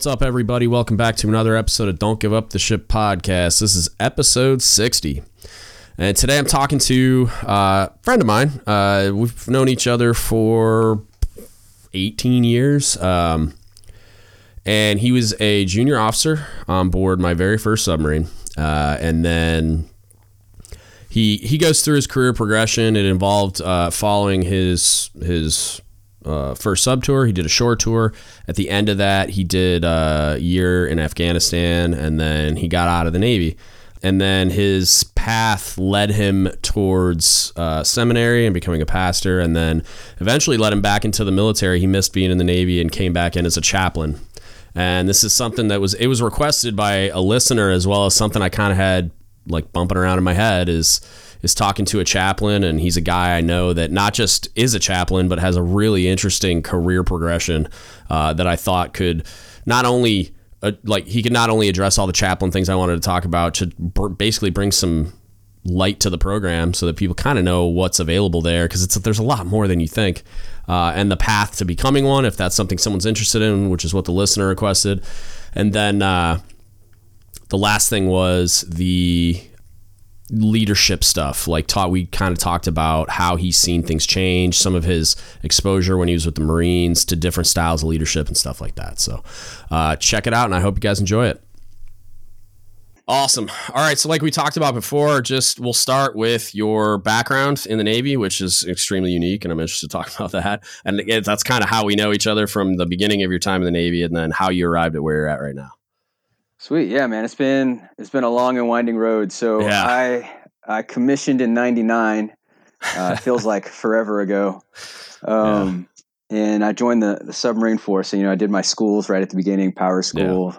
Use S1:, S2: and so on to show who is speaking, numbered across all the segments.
S1: What's up, everybody? Welcome back to another episode of Don't Give Up the Ship podcast. This is episode 60. And today I'm talking to uh, a friend of mine. Uh, we've known each other for 18 years. Um, and he was a junior officer on board my very first submarine. Uh, and then he he goes through his career progression. It involved uh, following his his uh, first sub tour. He did a shore tour. At the end of that, he did a year in Afghanistan, and then he got out of the Navy. And then his path led him towards uh, seminary and becoming a pastor, and then eventually led him back into the military. He missed being in the Navy and came back in as a chaplain. And this is something that was it was requested by a listener as well as something I kind of had like bumping around in my head is is talking to a chaplain and he's a guy I know that not just is a chaplain but has a really interesting career progression uh, that I thought could not only uh, like he could not only address all the chaplain things I wanted to talk about to br- basically bring some light to the program so that people kind of know what's available there because it's there's a lot more than you think. Uh, and the path to becoming one if that's something someone's interested in which is what the listener requested. And then uh, the last thing was the leadership stuff. Like taught we kind of talked about how he's seen things change some of his exposure when he was with the marines to different styles of leadership and stuff like that. So uh, check it out and i hope you guys enjoy it. Awesome. All right so like we talked about before just we'll start with your background in the navy which is extremely unique and i'm interested to talk about that. And that's kind of how we know each other from the beginning of your time in the navy and then how you arrived at where you're at right now
S2: Sweet, yeah, man. It's been it's been a long and winding road. So
S1: Yeah.
S2: I I commissioned in '99. Uh, it feels like forever ago. Um, And I joined the, the submarine force. So, you know, I did my schools right at the beginning: power school,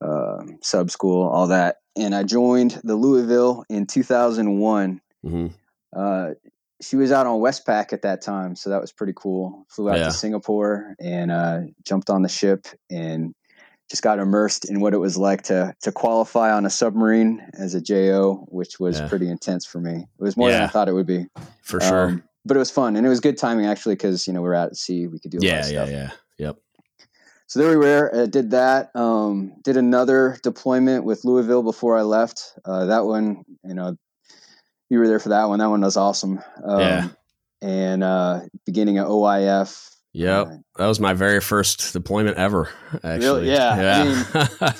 S2: um, sub school, all that. And I joined the Louisville in 2001.
S1: hmm
S2: Uh, she was out on Westpac at that time, so that was pretty cool. Flew out
S1: Yeah.
S2: to Singapore and uh, jumped on the ship and just got immersed in what it was like to to qualify on a submarine as a JO, which was
S1: Yeah.
S2: pretty intense for me. It was more than I thought it would be.
S1: for sure
S2: Um, but it was fun and it was good timing actually because you know we are out at sea, we could do a lot
S1: yeah
S2: of
S1: yeah
S2: stuff.
S1: yeah yep
S2: So there we were. Uh, did that. Um, did another deployment with Louisville before I left. Uh, that one, you know, you were there for that one. That one was awesome. Um,
S1: Yeah.
S2: And uh, beginning of OIF.
S1: Yep.
S2: Uh,
S1: That was my very first deployment ever, actually.
S2: Yeah, I
S1: Yeah.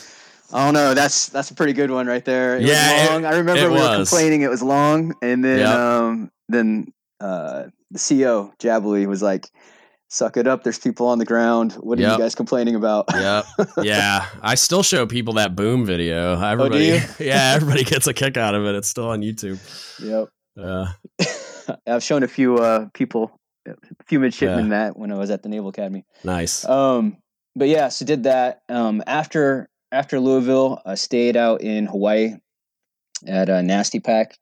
S2: I don't know. That's that's a pretty good one right there. It
S1: Yeah,
S2: was
S1: it-
S2: I remember we were complaining it was long, and then
S1: Yep.
S2: um, then uh, the CEO Jabaley was like, "Suck it up. There's people on the ground. What are
S1: Yep.
S2: you guys complaining about?"
S1: Yeah, Yeah. I still show people that boom video. Everybody,
S2: you?
S1: yeah, everybody gets a kick out of it. It's still on YouTube.
S2: yep.
S1: Uh,
S2: I've shown a few uh, people, few midshipmen
S1: Yeah.
S2: that when I was at the Naval Academy.
S1: nice.
S2: Um, but yeah, so did that. Um, after after Louisville, I stayed out in Hawaii at uh, Nasty Pack.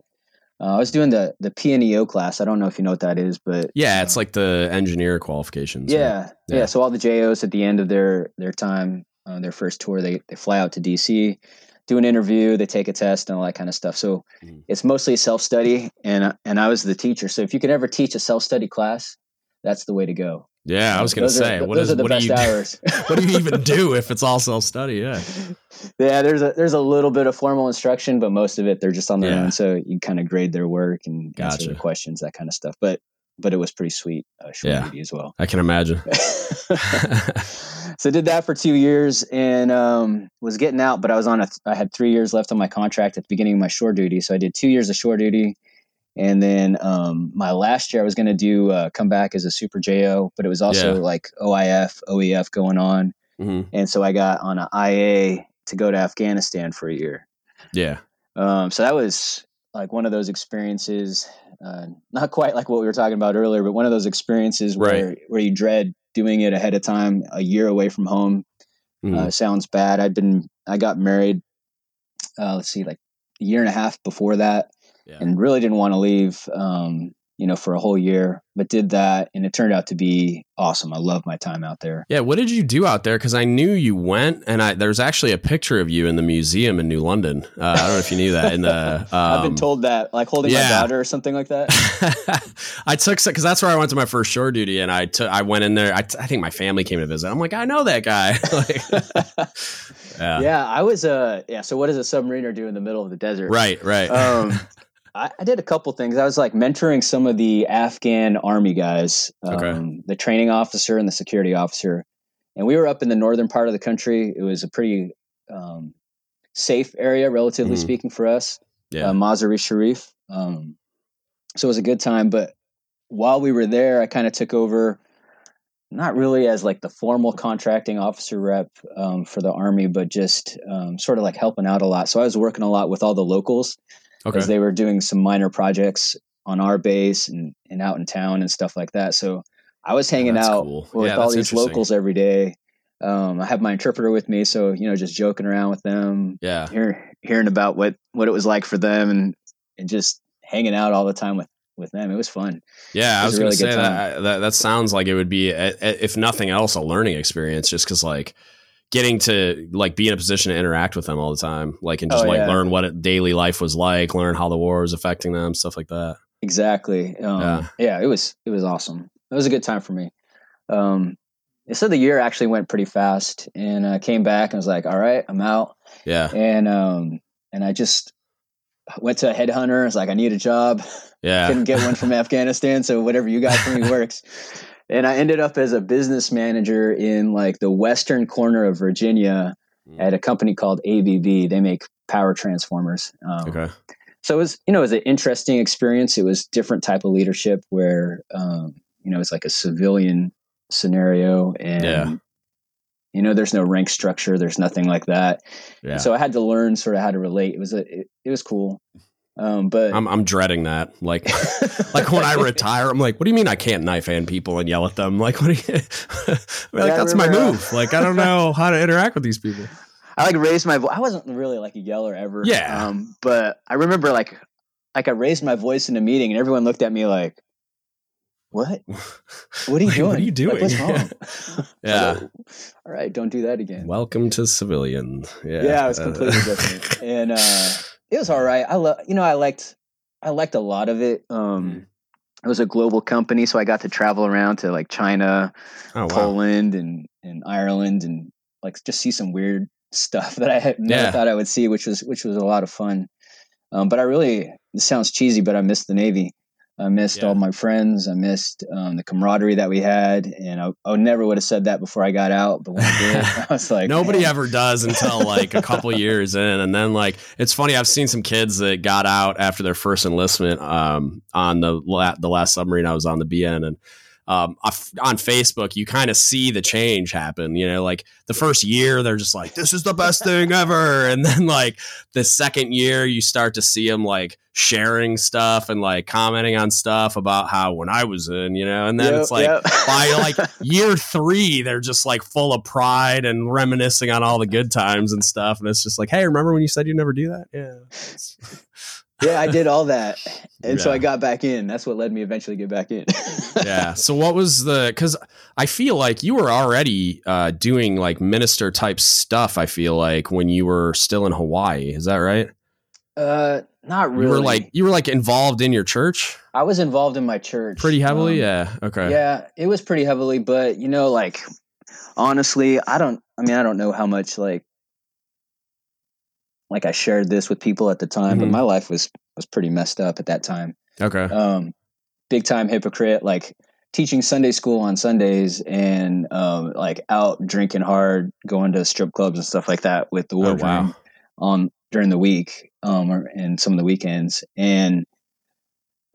S2: Uh, I was doing the the PNEO class. I don't know if you know what that is, but
S1: Yeah, it's
S2: uh,
S1: like the engineer qualifications.
S2: yeah, yeah,
S1: Yeah.
S2: So all the JOs at the end of their their time, uh, their first tour, they they fly out to DC, do an interview, they take a test, and all that kind of stuff. So
S1: Mhm.
S2: it's mostly self study, and and I was the teacher. So if you could ever teach a self study class, that's the way to go.
S1: Yeah, I was gonna
S2: Those are-
S1: say, what
S2: those
S1: is
S2: are the
S1: what do
S2: best
S1: you
S2: hours.
S1: what do you even do if it's all self study? Yeah.
S2: yeah, there's a there's a little bit of formal instruction, but most of it they're just on their
S1: Yeah.
S2: own. So you kind of grade their work and answer
S1: Gotcha.
S2: their questions, that kind of stuff. But but it was pretty sweet, uh,
S1: Yeah.
S2: duty as well.
S1: I can imagine.
S2: so did that for two years and um, was getting out, but I was on a I had three years left on my contract at the beginning of my shore duty. So I did two years of shore duty. And then um, my last year, I was going to do uh, come back as a super JO, but it was also
S1: Yeah.
S2: like OIF, OEF going on.
S1: hmm
S2: And so I got on an IA to go to Afghanistan for a year.
S1: Yeah.
S2: Um, so that was like one of those experiences, uh, not quite like what we were talking about earlier, but one of those experiences where, where you dread doing it ahead of time, a year away from home.
S1: Mhm.
S2: Uh, sounds bad. I'd been, I got married, uh, let's see, like a year and a half before that
S1: yeah.
S2: and really didn't want to leave. Um, you know, for a whole year, but did that and it turned out to be awesome. I love my time out there.
S1: Yeah, what did you do out there? Because I knew you went, and I there's actually a picture of you in the museum in New London. Uh, I don't know if you knew that. In the um,
S2: I've been told that, like holding
S1: yeah.
S2: my daughter or something like that.
S1: I took because that's where I went to my first shore duty, and I took I went in there. I, I think my family came to visit. I'm like, I know that guy. like,
S2: yeah. yeah, I was. Uh, yeah. So what does a submariner do in the middle of the desert?
S1: Right, right.
S2: Um, I, I did a couple things. I was like mentoring some of the Afghan army guys, um,
S1: Okay.
S2: the training officer and the security officer, and we were up in the northern part of the country. It was a pretty um, safe area, relatively
S1: Mhm.
S2: speaking, for us.
S1: yeah,
S2: uh, Mazar-e Sharif. Um, so it was a good time. But while we were there, I kind of took over, not really as like the formal contracting officer rep um, for the army, but just um, sort of like helping out a lot. So I was working a lot with all the locals
S1: okay.
S2: they were doing some minor projects on our base and, and out in town and stuff like that. So I was hanging out
S1: cool.
S2: with
S1: Yeah,
S2: all these locals every day. Um, I have my interpreter with me, so you know, just joking around with them,
S1: Yeah,
S2: hear, hearing about what what it was like for them and, and just hanging out all the time with with them it was fun
S1: yeah.
S2: It
S1: I
S2: was
S1: was going to say that, that. That sounds like it would be, a- a- if nothing else, a learning experience. Just because, like, getting to like be in a position to interact with them all the time, like, and just
S2: Oh,
S1: like
S2: yeah.
S1: learn what it, daily life was like, learn how the war was affecting them, stuff like that.
S2: exactly um,
S1: Yeah.
S2: yeah. it was it was awesome it was a good time for me um so the year actually went pretty fast and i came back and was like all right i'm out
S1: Yeah,
S2: and um and i just went to a headhunter I was like i need a job
S1: yeah.
S2: couldn't get one from afghanistan so whatever you got for me works and i ended up as a business manager in like the western corner of virginia
S1: Mm.
S2: at a company called ABB they make power transformers um,
S1: Okay.
S2: so it was you know it was an interesting experience it was different type of leadership where um, you know it's like a civilian scenario and
S1: Yeah.
S2: you know there's no rank structure there's nothing like that
S1: Yeah.
S2: so i had to learn sort of how to relate it was a it, it was cool um, but
S1: I'm I'm dreading that. Like like when I retire, I'm like, what do you mean I can't knife hand people and yell at them? Like what do you like
S2: Yeah,
S1: that's my move. Like I don't know how to interact with these people.
S2: I like raised my voice. I wasn't really like a yeller ever.
S1: Yeah.
S2: Um, but I remember like like I raised my voice in a meeting and everyone looked at me like, "What? What are you
S1: Like,
S2: doing?
S1: What are you
S2: Like,
S1: doing?
S2: what's wrong?"
S1: Yeah.
S2: So, All right, don't do that again.
S1: Welcome to civilian. Yeah.
S2: yeah, it was
S1: Uh,
S2: completely different, and uh, it was all right. I love, you know, I liked, I liked a lot of it. Um, it was a global company, so I got to travel around to like China,
S1: oh wow.
S2: Poland, and and Ireland, and like just see some weird stuff that I had never
S1: Yeah.
S2: thought I would see, which was which was a lot of fun. Um, but I really, this sounds cheesy, but I missed the Navy. I missed
S1: Yeah.
S2: all my friends. I missed um, the camaraderie that we had, and I, I never would have said that before I got out. But when I did, I was like,
S1: Nobody
S2: "Man."
S1: ever does until like a couple years in, and then like it's funny. I've seen some kids that got out after their first enlistment um, on the la- the last submarine I was on the BN, and um, on Facebook you kind of see the change happen. You know, like the first year they're just like, "This is the best thing ever," and then like the second year you start to see them like sharing stuff and like commenting on stuff about how when I was in, you know, and then
S2: Yep,
S1: it's like
S2: yep.
S1: by like year three, they're just like full of pride and reminiscing on all the good times and stuff. And it's just like, hey, remember when you said you'd never do that? Yeah.
S2: Yeah, I did all that, and so I got back in. That's what led me eventually get back in.
S1: yeah. So what was the? Because I feel like you were already uh, doing like minister type stuff. I feel like when you were still in Hawaii, is that right?
S2: uh, not really.
S1: You were like you were like involved in your church
S2: I was involved in my church
S1: pretty heavily.
S2: Um,
S1: yeah. Okay.
S2: Yeah, it was pretty heavily, but you know, like honestly, I don't. I mean, I don't know how much like like I shared this with people at the time, but
S1: Mhm.
S2: my life was was pretty messed up at that time.
S1: Okay.
S2: Um, big time hypocrite, like teaching Sunday school on Sundays and um, like out drinking hard, going to strip clubs and stuff like that with the
S1: Oh,
S2: wardroom
S1: wow.
S2: on during the week um, or, and some of the weekends. And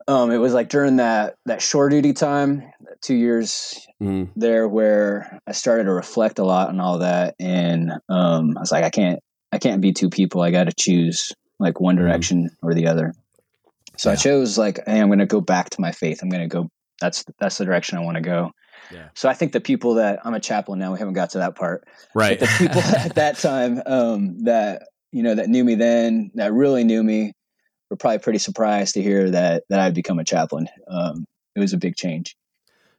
S2: um, it was like during that that shore duty time, two years
S1: Mhm.
S2: there, where I started to reflect a lot on all that, and um, I was like, I can't, I can't be two people. I got to choose like one
S1: Mhm.
S2: direction or the other. So I chose like, hey, I'm going to go back to my faith. I'm going to go. That's that's the direction I want to go.
S1: Yeah.
S2: So I think the people that I'm a chaplain now. We haven't got to that part
S1: Right.
S2: but the people at that time um, that you know that knew me then that really knew me were probably pretty surprised to hear that that I'd become a chaplain. Um, it was a big change.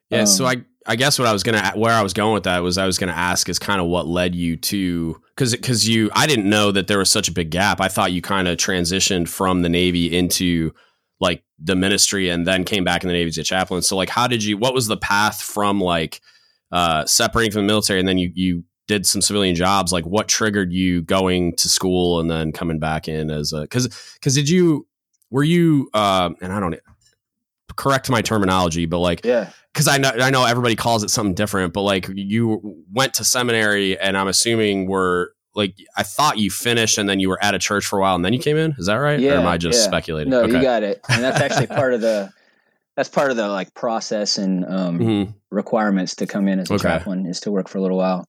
S1: Yeah.
S2: Um,
S1: so I I guess what I was gonna where I was going with that was I was gonna ask is kind of what led you to because because you I didn't know that there was such a big gap. I thought you kind of transitioned from the Navy into like the ministry and then came back in the Navy as a chaplain. So like how did you what was the path from like uh separating from the military and then you you did some civilian jobs like what triggered you going to school and then coming back in as a because because did you were you uh and i don't correct my terminology but like
S2: yeah,
S1: because I know I know everybody calls it something different, but like you went to seminary, and I'm assuming were like I thought you finished, and then you were at a church for a while, and then you came in. Is that right? or am I just
S2: yeah.
S1: speculating?
S2: no,
S1: okay.
S2: you got it, and that's actually part of the that's part of the like process and um,
S1: Mhm.
S2: requirements to come in as a
S1: Okay.
S2: chaplain is to work for a little while.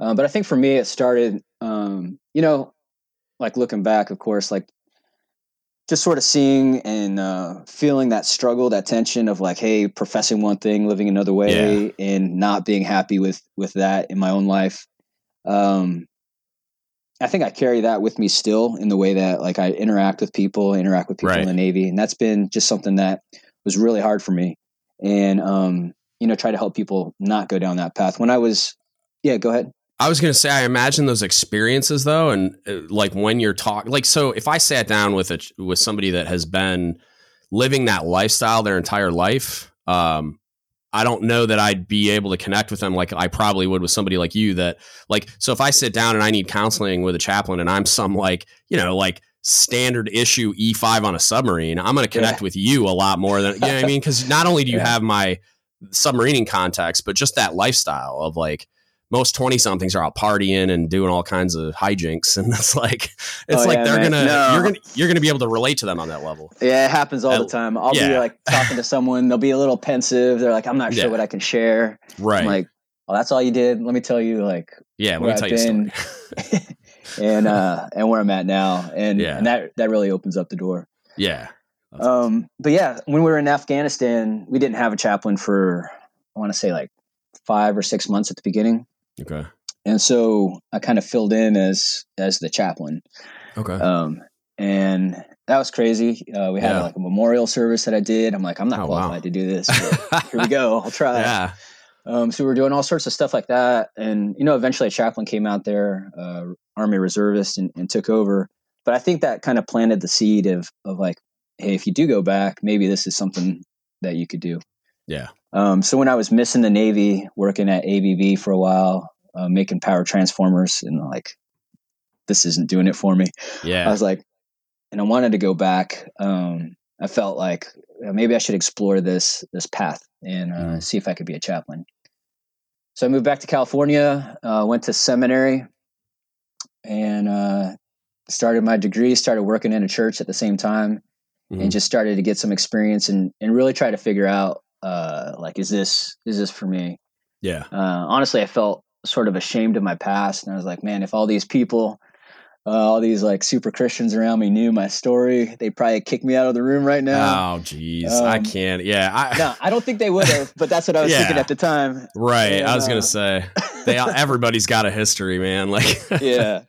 S2: Um, but I think for me, it started, um, you know, like looking back, of course, like just sort of seeing and uh, feeling that struggle, that tension of like, hey, professing one thing, living another way, and not being happy with with that in my own life. Um, I think I carry that with me still in the way that like I interact with people, interact with people
S1: Right.
S2: in the Navy, and that's been just something that was really hard for me. And um, you know, try to help people not go down that path. When I was, yeah, go ahead.
S1: I was gonna say I imagine those experiences though, and uh, like when you're talking, like so if I sat down with a with somebody that has been living that lifestyle their entire life, um, I don't know that I'd be able to connect with them like I probably would with somebody like you. That like so if I sit down and I need counseling with a chaplain and I'm some like you know like standard issue E5 on a submarine, I'm going to connect
S2: Yeah.
S1: with you a lot more than you know what I mean because not only do you
S2: Yeah.
S1: have my submarining context, but just that lifestyle of like most 20 somethings are out partying and doing all kinds of hijinks and it's like it's
S2: Oh,
S1: like
S2: yeah,
S1: they're
S2: man.
S1: gonna
S2: No.
S1: you're gonna you're gonna be able to relate to them on that level
S2: Yeah, it happens all the time. I'll be like talking to someone, they'll be a little pensive. They're like, I'm not sure
S1: Yeah.
S2: what I can share.
S1: right
S2: I'm like, oh, that's all you did. Let me tell you, like,
S1: yeah let me tell
S2: I've
S1: you
S2: been. and uh, and where I'm at now, and
S1: Yeah.
S2: and that that really opens up the door.
S1: yeah That's
S2: Um, but yeah, when we were in Afghanistan, we didn't have a chaplain for I want to say like five or six months at the beginning,
S1: okay
S2: and so I kind of filled in as as the chaplain.
S1: okay
S2: Um, and that was crazy. Uh, we had
S1: Yeah.
S2: like a memorial service that I did. I'm like, I'm not
S1: Oh, wow.
S2: qualified to do this. but here we go. I'll try.
S1: yeah
S2: Um, so we were doing all sorts of stuff like that, and you know, eventually a chaplain came out there, uh, Army reservist, and, and took over. But I think that kind of planted the seed of of like, hey, if you do go back, maybe this is something that you could do.
S1: Yeah.
S2: Um, so when I was missing the Navy, working at ABB for a while, uh, making power transformers, and like, this isn't doing it for me.
S1: Yeah, I
S2: was like, and I wanted to go back. Um, I felt like uh, maybe I should explore this this path and uh,
S1: Mhm.
S2: see if I could be a chaplain. So I moved back to California, uh, went to seminary, and uh, started my degree. Started working in a church at the same time,
S1: Mhm.
S2: and just started to get some experience and and really try to figure out uh, like is this is this for me?
S1: yeah
S2: Uh, honestly, I felt sort of ashamed of my past, and I was like, man, if all these people, uh, all these like super Christians around me knew my story, they'd probably kick me out of the room right now.
S1: oh jeez i
S2: Um,
S1: can't yeah I,
S2: No, I don't think they would have, but that's what I was
S1: Yeah.
S2: thinking at the time.
S1: right i
S2: And,
S1: was gonna
S2: uh,
S1: say they everybody's got a history man like
S2: yeah.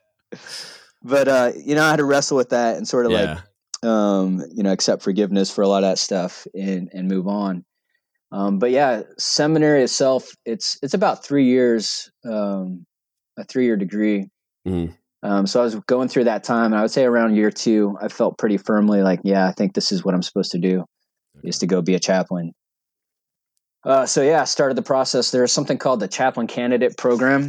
S2: But uh, you know, I had to wrestle with that and sort of
S1: yeah
S2: like um, you know, accept forgiveness for a lot of that stuff and and move on. Um, but yeah, seminary itself, it's it's about three years, um, a three year degree.
S1: Mhm.
S2: Um, so I was going through that time, and I would say around year two, I felt pretty firmly like, yeah, I think this is what I'm supposed to do, is to go be a chaplain. Uh, so yeah, I started the process. There's something called the chaplain candidate program.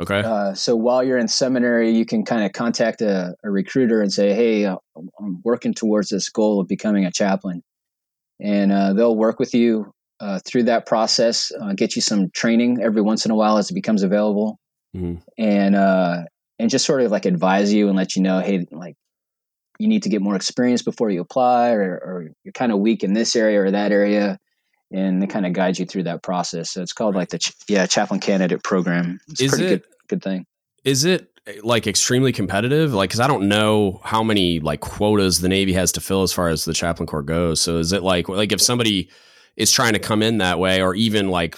S1: okay
S2: Uh, so while you're in seminary, you can kind of contact a, a recruiter and say, "Hey, uh, I'm working towards this goal of becoming a chaplain," and uh, they'll work with you uh, through that process, uh, get you some training every once in a while as it becomes available,
S1: Mhm.
S2: and uh, and just sort of like advise you and let you know, hey, like you need to get more experience before you apply, or, or you're kind of weak in this area or that area. And they kind of guide you through that process. So it's called like the ch- yeah chaplain candidate program. It's a
S1: Is
S2: pretty
S1: it-
S2: good good thing.
S1: is it like extremely competitive like because i don't know how many like quotas the navy has to fill as far as the chaplain corps goes so is it like like if somebody is trying to come in that way or even like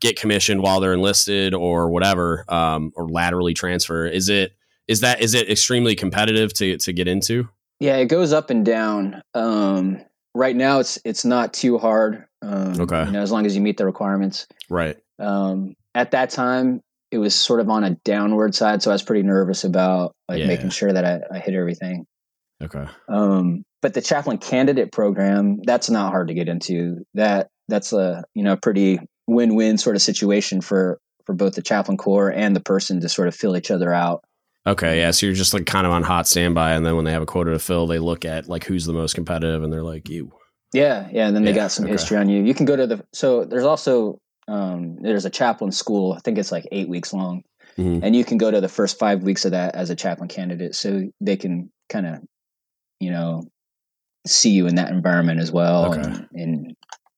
S1: get commissioned while they're enlisted or whatever um or laterally transfer is it is that is it extremely competitive to to get into
S2: Yeah, it goes up and down. Um, right now, it's it's not too hard. Um,
S1: Okay.
S2: you know, as long as you meet the requirements.
S1: Right.
S2: Um, at that time, it was sort of on a downward side, so I was pretty nervous about like
S1: Yeah.
S2: making sure that I, I hit everything.
S1: Okay.
S2: Um, but the chaplain candidate program, that's not hard to get into. That that's a you know pretty win win sort of situation for for both the chaplain corps and the person to sort of fill each other out.
S1: Okay. Yeah. So you're just like kind of on hot standby, and then when they have a quota to fill, they look at like who's the most competitive, and they're like you.
S2: Yeah, yeah, and then they
S1: Yeah,
S2: got some
S1: okay.
S2: history on you. You can go to the so there's also um, there's a chaplain school. I think it's like eight weeks long,
S1: Mhm.
S2: and you can go to the first five weeks of that as a chaplain candidate, so they can kind of you know see you in that environment as well
S1: Okay.
S2: and, and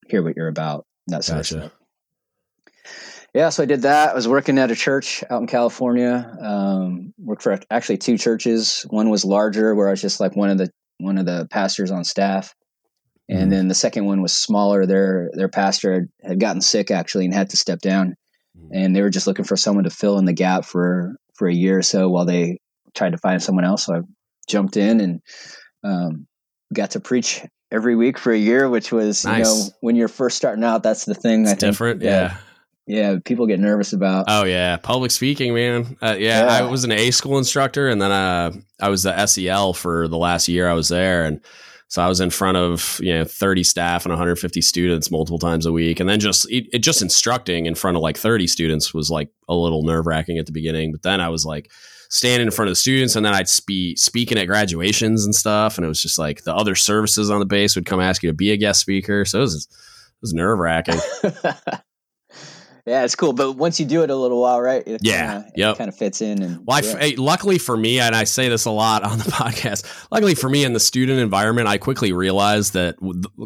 S2: hear what you're about. That sort of stuff. Yeah, so I did that. I was working at a church out in California. Um, worked for actually two churches. One was larger, where I was just like one of the one of the pastors on staff, and
S1: Mhm.
S2: then the second one was smaller. Their their pastor had, gotten sick actually and had to step down,
S1: Mhm.
S2: and they were just looking for someone to fill in the gap for for a year or so while they tried to find someone else. So I jumped in and um, got to preach every week for a year, which was you know when you're first starting out, that's the thing.
S1: It's
S2: I think
S1: different.
S2: that-
S1: Yeah.
S2: yeah, people get nervous about.
S1: Oh yeah, public speaking, man. Uh, yeah,
S2: Yeah.
S1: I was an A school instructor, and then uh, I was the SEL for the last year I was there, and so I was in front of you know 30 staff and 150 students multiple times a week, and then just it, it just instructing in front of like 30 students was like a little nerve wracking at the beginning, but then I was like standing in front of the students, and then I'd be speaking at graduations and stuff, and it was just like the other services on the base would come ask you to be a guest speaker, so it was it was nerve wracking.
S2: yeah, it's cool. But once you do it a little while, right? It
S1: Yeah,
S2: kinda,
S1: yep.
S2: kind of fits in. And
S1: Well,
S2: yeah.
S1: hey, luckily for me, and I say this a lot on the podcast. Luckily for me, in the student environment, I quickly realized that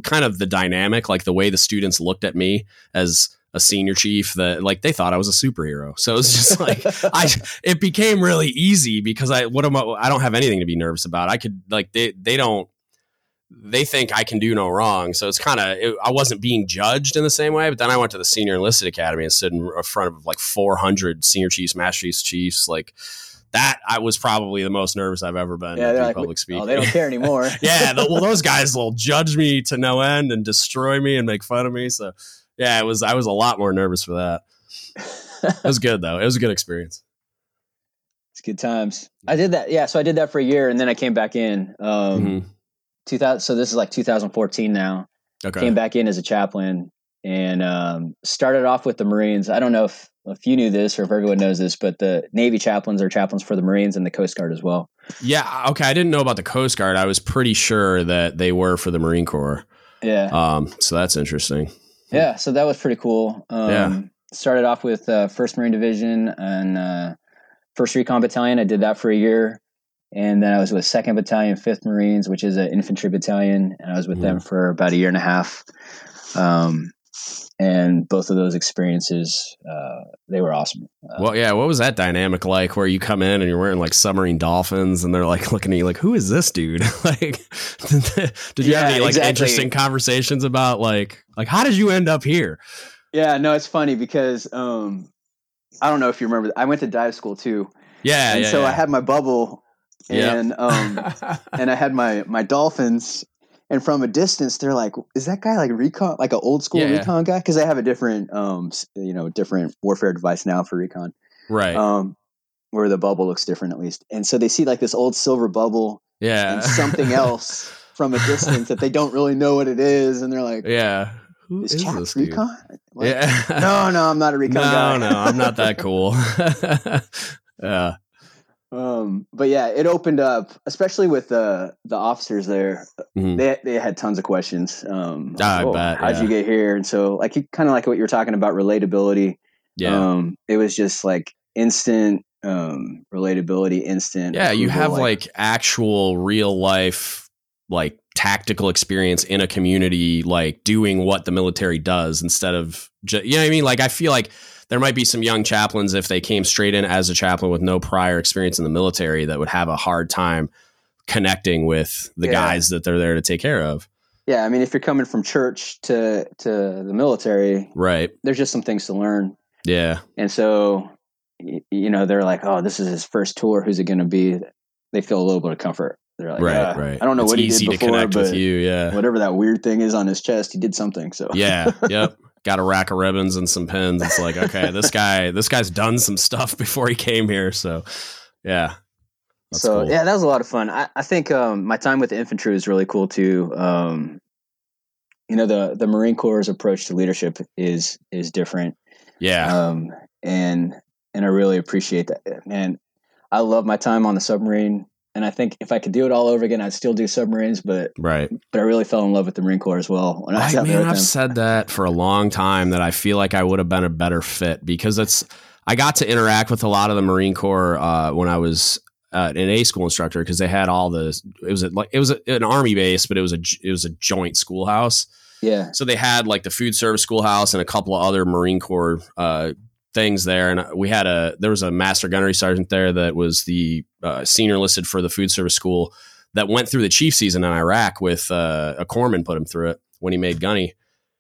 S1: kind of the dynamic, like the way the students looked at me as a senior chief, that like they thought I was a superhero. So it's just like I, it became really easy because I, what am I? I don't have anything to be nervous about. I could like they, they don't. They think I can do no wrong, so it's kind of it, I wasn't being judged in the same way. But then I went to the senior enlisted academy and stood in front of like 400 senior chiefs, master chiefs, chiefs. Like that, I was probably the most nervous I've ever been.
S2: yeah,
S1: in
S2: like,
S1: public speaking.
S2: oh, they don't care anymore.
S1: yeah, the, well, those guys will judge me to no end and destroy me and make fun of me. So, yeah, it was. I was a lot more nervous for that. It was good though. It was a good experience.
S2: it's good times. I did that. Yeah, so I did that for a year, and then I came back in. Um,
S1: Mhm.
S2: 2000. So this is like 2014 now.
S1: Okay.
S2: Came back in as a chaplain and um, started off with the Marines. I don't know if if you knew this or if everyone knows this, but the Navy chaplains are chaplains for the Marines and the Coast Guard as well.
S1: Yeah. Okay. I didn't know about the Coast Guard. I was pretty sure that they were for the Marine Corps.
S2: Yeah.
S1: Um. So that's interesting.
S2: Yeah, so that was pretty cool. Um,
S1: Yeah.
S2: Started off with uh, First Marine Division and uh, First Recon Battalion. I did that for a year, and then I was with Second Battalion, Fifth Marines, which is an infantry battalion, and I was with them for about a year and a half. Um, and both of those experiences, uh, they were awesome. Uh,
S1: Well, yeah. What was that dynamic like? Where you come in and you're wearing like submarine dolphins, and they're like looking at you like, "Who is this dude?" like, did, did you have any like
S2: exactly.
S1: interesting conversations about like like how did you end up here?
S2: yeah, no, it's funny because um, I don't know if you remember. I went to dive school too,
S1: Yeah.
S2: and
S1: yeah,
S2: so
S1: yeah.
S2: I had my bubble,
S1: Yeah.
S2: and um, and I had my my dolphins, and from a distance, they're like, "Is that guy like recon, like an old school
S1: Yeah.
S2: recon guy?" Because they have a different, um, you know, different warfare device now for recon,
S1: right.
S2: um, where the bubble looks different at least. And so they see like this old silver bubble
S1: yeah.
S2: and something else from a distance that they don't really know what it is, and they're like,
S1: Yeah. Who
S2: "Is
S1: is this
S2: recon?" What?
S1: Yeah.
S2: No, no, I'm not a recon
S1: no,
S2: guy.
S1: no, no, I'm not that cool. yeah.
S2: Um, but yeah, it opened up, especially with the the officers there.
S1: Mhm.
S2: They they had tons of questions. Um,
S1: I
S2: oh,
S1: bet,
S2: How'd
S1: yeah.
S2: you get here? And so, like, kind of like what you were talking about, relatability.
S1: Yeah.
S2: Um, it was just like instant um, relatability, instant.
S1: yeah. You have like actual real life, like tactical experience in a community, like doing what the military does instead of, ju- you know what I mean? Like, I feel like there might be some young chaplains if they came straight in as a chaplain with no prior experience in the military that would have a hard time connecting with the
S2: Yeah.
S1: guys that they're there to take care of.
S2: yeah. I mean, if you're coming from church to to the military,
S1: Right.
S2: there's just some things to learn.
S1: Yeah.
S2: And so, you know, they're like, "Oh, this is his first tour. Who's it going to be?" They feel a little bit of comfort they're like,
S1: right,
S2: "Ah,
S1: right.
S2: I don't know
S1: it's
S2: what he did
S1: to
S2: before,
S1: connect
S2: but
S1: with you. Yeah,
S2: whatever that weird thing is on his chest, he did something. So
S1: yeah, yep. Got a rack of ribbons and some pins. It's like, okay, this guy, this guy's done some stuff before he came here. So, yeah.
S2: So
S1: cool.
S2: yeah, that was a lot of fun. I, I think um, my time with the infantry was really cool too. Um, you know, the the Marine Corps' approach to leadership is is different,
S1: yeah,
S2: um, and and I really appreciate that. Man, I love my time on the submarine, and I think if I could do it all over again, I'd still do submarines. But
S1: right.
S2: but I really fell in love with the Marine Corps as well I
S1: I,
S2: out there
S1: man,
S2: with
S1: I've said that for a long time that I feel like I would have been a better fit because it's. I got to interact with a lot of the Marine Corps uh, when I was uh, an A school instructor because they had all the. It was a, like it was a, an army base, but it was a it was a joint schoolhouse.
S2: Yeah,
S1: So they had like the food service schoolhouse and a couple of other Marine Corps uh, things there. And we had a there was a master gunnery sergeant there that was the uh, senior listed for the food service school that went through the chief season in Iraq with uh, a corpsman put him through it when he made gunny.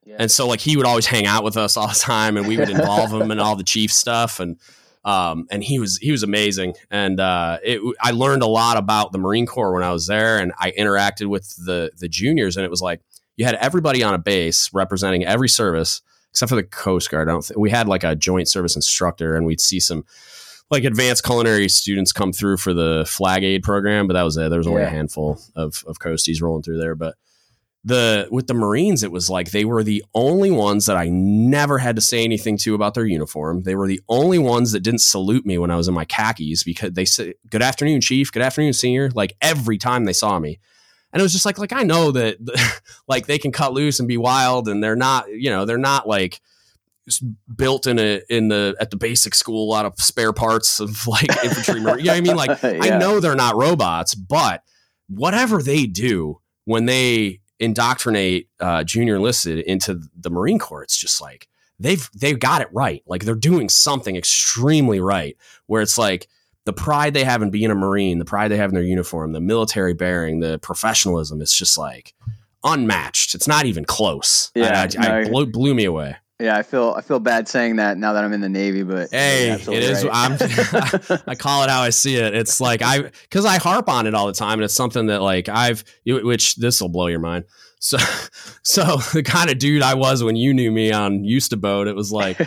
S2: yeah.
S1: And so like he would always hang out with us all the time and we would involve him in all the chief stuff and um and he was he was amazing and uh it I learned a lot about the Marine Corps when I was there and I interacted with the the juniors and it was like you had everybody on a base representing every service except for the Coast Guard. I don't think we had like a joint service instructor and we'd see some like advanced culinary students come through for the flag aide program, but that was it. There was only a handful of of coasties rolling through there, but the with the Marines, it was like they were the only ones that I never had to say anything to about their uniform. They were the only ones that didn't salute me when I was in my khakis because they said, "Good afternoon, Chief. Good afternoon, Senior." Like every time they saw me, and it was just like, like I know that, like they can cut loose and be wild, and they're not, you know, they're not like built in a in the at the basic school a lot of spare parts of like infantry. Marine. You know what I mean? Like I know they're not robots, but whatever they do when they indoctrinate uh, junior enlisted into the Marine Corps, it's just like they've they've got it right. Like they're doing something extremely right. Where it's like the pride they have in being a Marine, the pride they have in their uniform, the military bearing, the professionalism. It's just like unmatched. It's not even close.
S2: Yeah,
S1: I, I, I blew, blew me away.
S2: Yeah, I feel I feel bad saying that now that I'm in the Navy, but
S1: Hey, it is.
S2: right.
S1: I'm. I call it how I see it. It's like I because I harp on it all the time, and it's something that like I've which this will blow your mind. So, so the kind of dude I was when you knew me on used to boat, it was like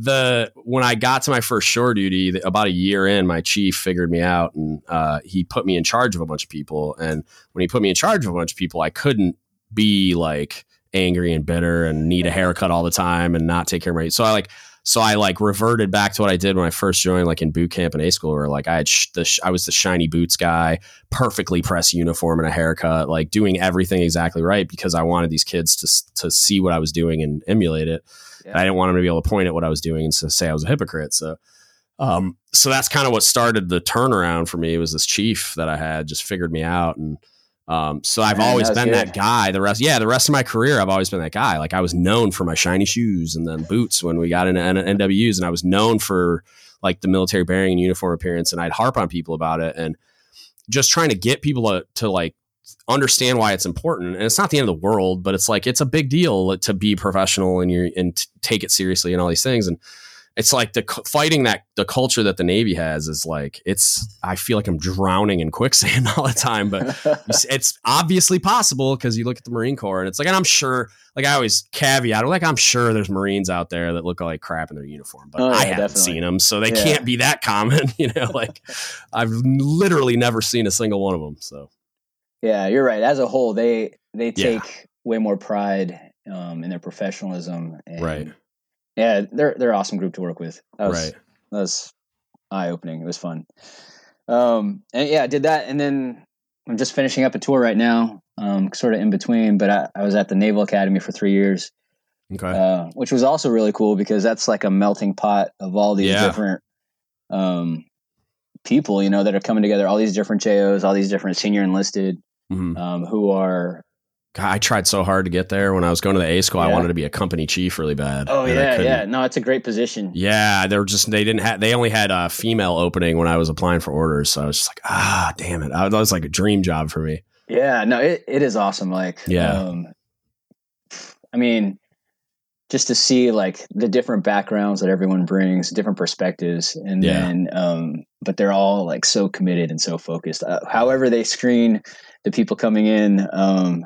S1: the when I got to my first shore duty the- about a year in, my chief figured me out and uh, he put me in charge of a bunch of people. And when he put me in charge of a bunch of people, I couldn't be like angry and bitter and need a haircut all the time and not take care of my. So I like so I like reverted back to what I did when I first joined, like in boot camp and A school, where like I had sh- the sh- I was the shiny boots guy, perfectly pressed uniform and a haircut, like doing everything exactly right because I wanted these kids to to see what I was doing and emulate it.
S2: Yeah.
S1: I didn't want him to be able to point at what I was doing and so say I was a hypocrite. So, um, so that's kind of what started the turnaround for me. It Was this chief that I had just figured me out and. Um, so I've
S2: Man,
S1: always
S2: that's
S1: been that guy. The rest, yeah, the rest of my career, I've always been that guy. Like I was known for my shiny shoes and then boots when we got into N- NWs, and I was known for like the military bearing and uniform appearance. And I'd harp on people about it and just trying to get people to, to like understand why it's important. And it's not the end of the world, but it's like it's a big deal to be professional and you and take it seriously and all these things. And it's like the fighting that the culture that the Navy has is like it's. I feel like I'm drowning in quicksand all the time, but it's- it's obviously possible because you look at the Marine Corps and it's like, and I'm sure, like I always caveat, like I'm sure there's Marines out there that look like crap in their uniform, but
S2: Oh, yeah,
S1: I haven't
S2: definitely.
S1: seen them, so they
S2: Yeah.
S1: can't be that common, you know. Like I've literally never seen a single one of them. So
S2: yeah, you're right. As a whole, they they
S1: Yeah.
S2: take way more pride um, in their professionalism. And,
S1: Right.
S2: Yeah, they're they're an awesome group to work with. That was,
S1: right,
S2: That was eye opening. It was fun. Um, and yeah, I did that, and then I'm just finishing up a tour right now, um, sort of in between. But I, I was at the Naval Academy for three years,
S1: okay,
S2: uh, which was also really cool because that's like a melting pot of all these
S1: Yeah.
S2: different um, people, you know, that are coming together. All these different JOs, all these different senior enlisted
S1: Mhm.
S2: um, who are.
S1: God, I tried so hard to get there when I was going to the A school. I wanted to be a company chief really bad.
S2: Oh yeah, yeah. No, it's a great position.
S1: Yeah, they were just they didn't have they only had a female opening when I was applying for orders, so I was just like, ah, damn it, I, that was like a dream job for me.
S2: Yeah, no, it, it is awesome. Like,
S1: Yeah.
S2: um, I mean, just to see like the different backgrounds that everyone brings, different perspectives, and
S1: Yeah.
S2: then um, but they're all like so committed and so focused. Uh, however, they screen the people coming in, um,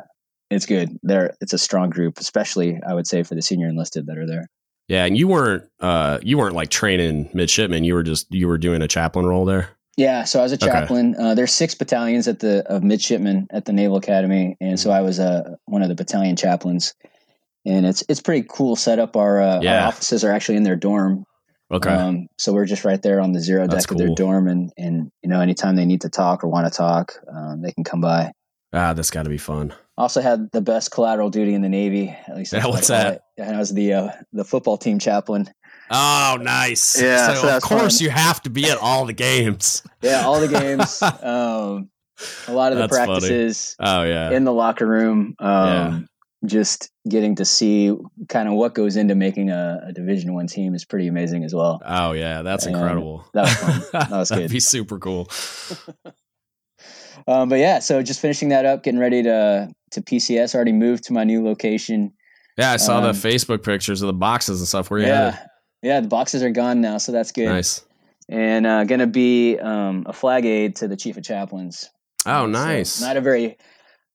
S2: it's good. They're it's a strong group, especially I would say for the senior enlisted that are there.
S1: Yeah, and you weren't uh you weren't like training midshipmen. You were just you were doing a chaplain role there.
S2: Yeah, so I was a
S1: Okay.
S2: chaplain. Uh, there's six battalions at the of midshipmen at the Naval Academy, and so
S1: Mm-hmm.
S2: I was uh, one of the battalion chaplains. And it's it's pretty cool setup. Our, uh,
S1: Yeah.
S2: our offices are actually in their dorm,
S1: Okay.
S2: Um, so we're just right there on the zero
S1: That's
S2: deck of their dorm, and and you know anytime they need to talk or want to talk, um, they can come by.
S1: ah, that's got to be fun.
S2: Also had the best collateral duty in the Navy. At least that's
S1: Yeah,
S2: what I
S1: what's that?
S2: it. And I was the uh, the football team chaplain.
S1: Oh, nice.
S2: Yeah,
S1: So,
S2: so
S1: of course
S2: fun.
S1: you have to be at all the games.
S2: Yeah, all the games, um, a lot of the
S1: That's funny.
S2: practices
S1: Oh yeah.
S2: in the locker room. Um,
S1: Yeah.
S2: Just getting to see kind of what goes into making a, a Division One team is pretty amazing as well.
S1: oh yeah, that's
S2: And
S1: incredible.
S2: that was fun. That was
S1: That'd
S2: good.
S1: be super cool.
S2: Um, but yeah, so just finishing that up, getting ready to to PCS. Already moved to my new location.
S1: Yeah, I saw the
S2: Um,
S1: Facebook pictures of the boxes and stuff. Where you
S2: yeah, yeah. The boxes are gone now, so that's good.
S1: Nice.
S2: And uh, gonna be um, a flag aide to the chief of chaplains.
S1: Oh,
S2: So
S1: nice.
S2: not a very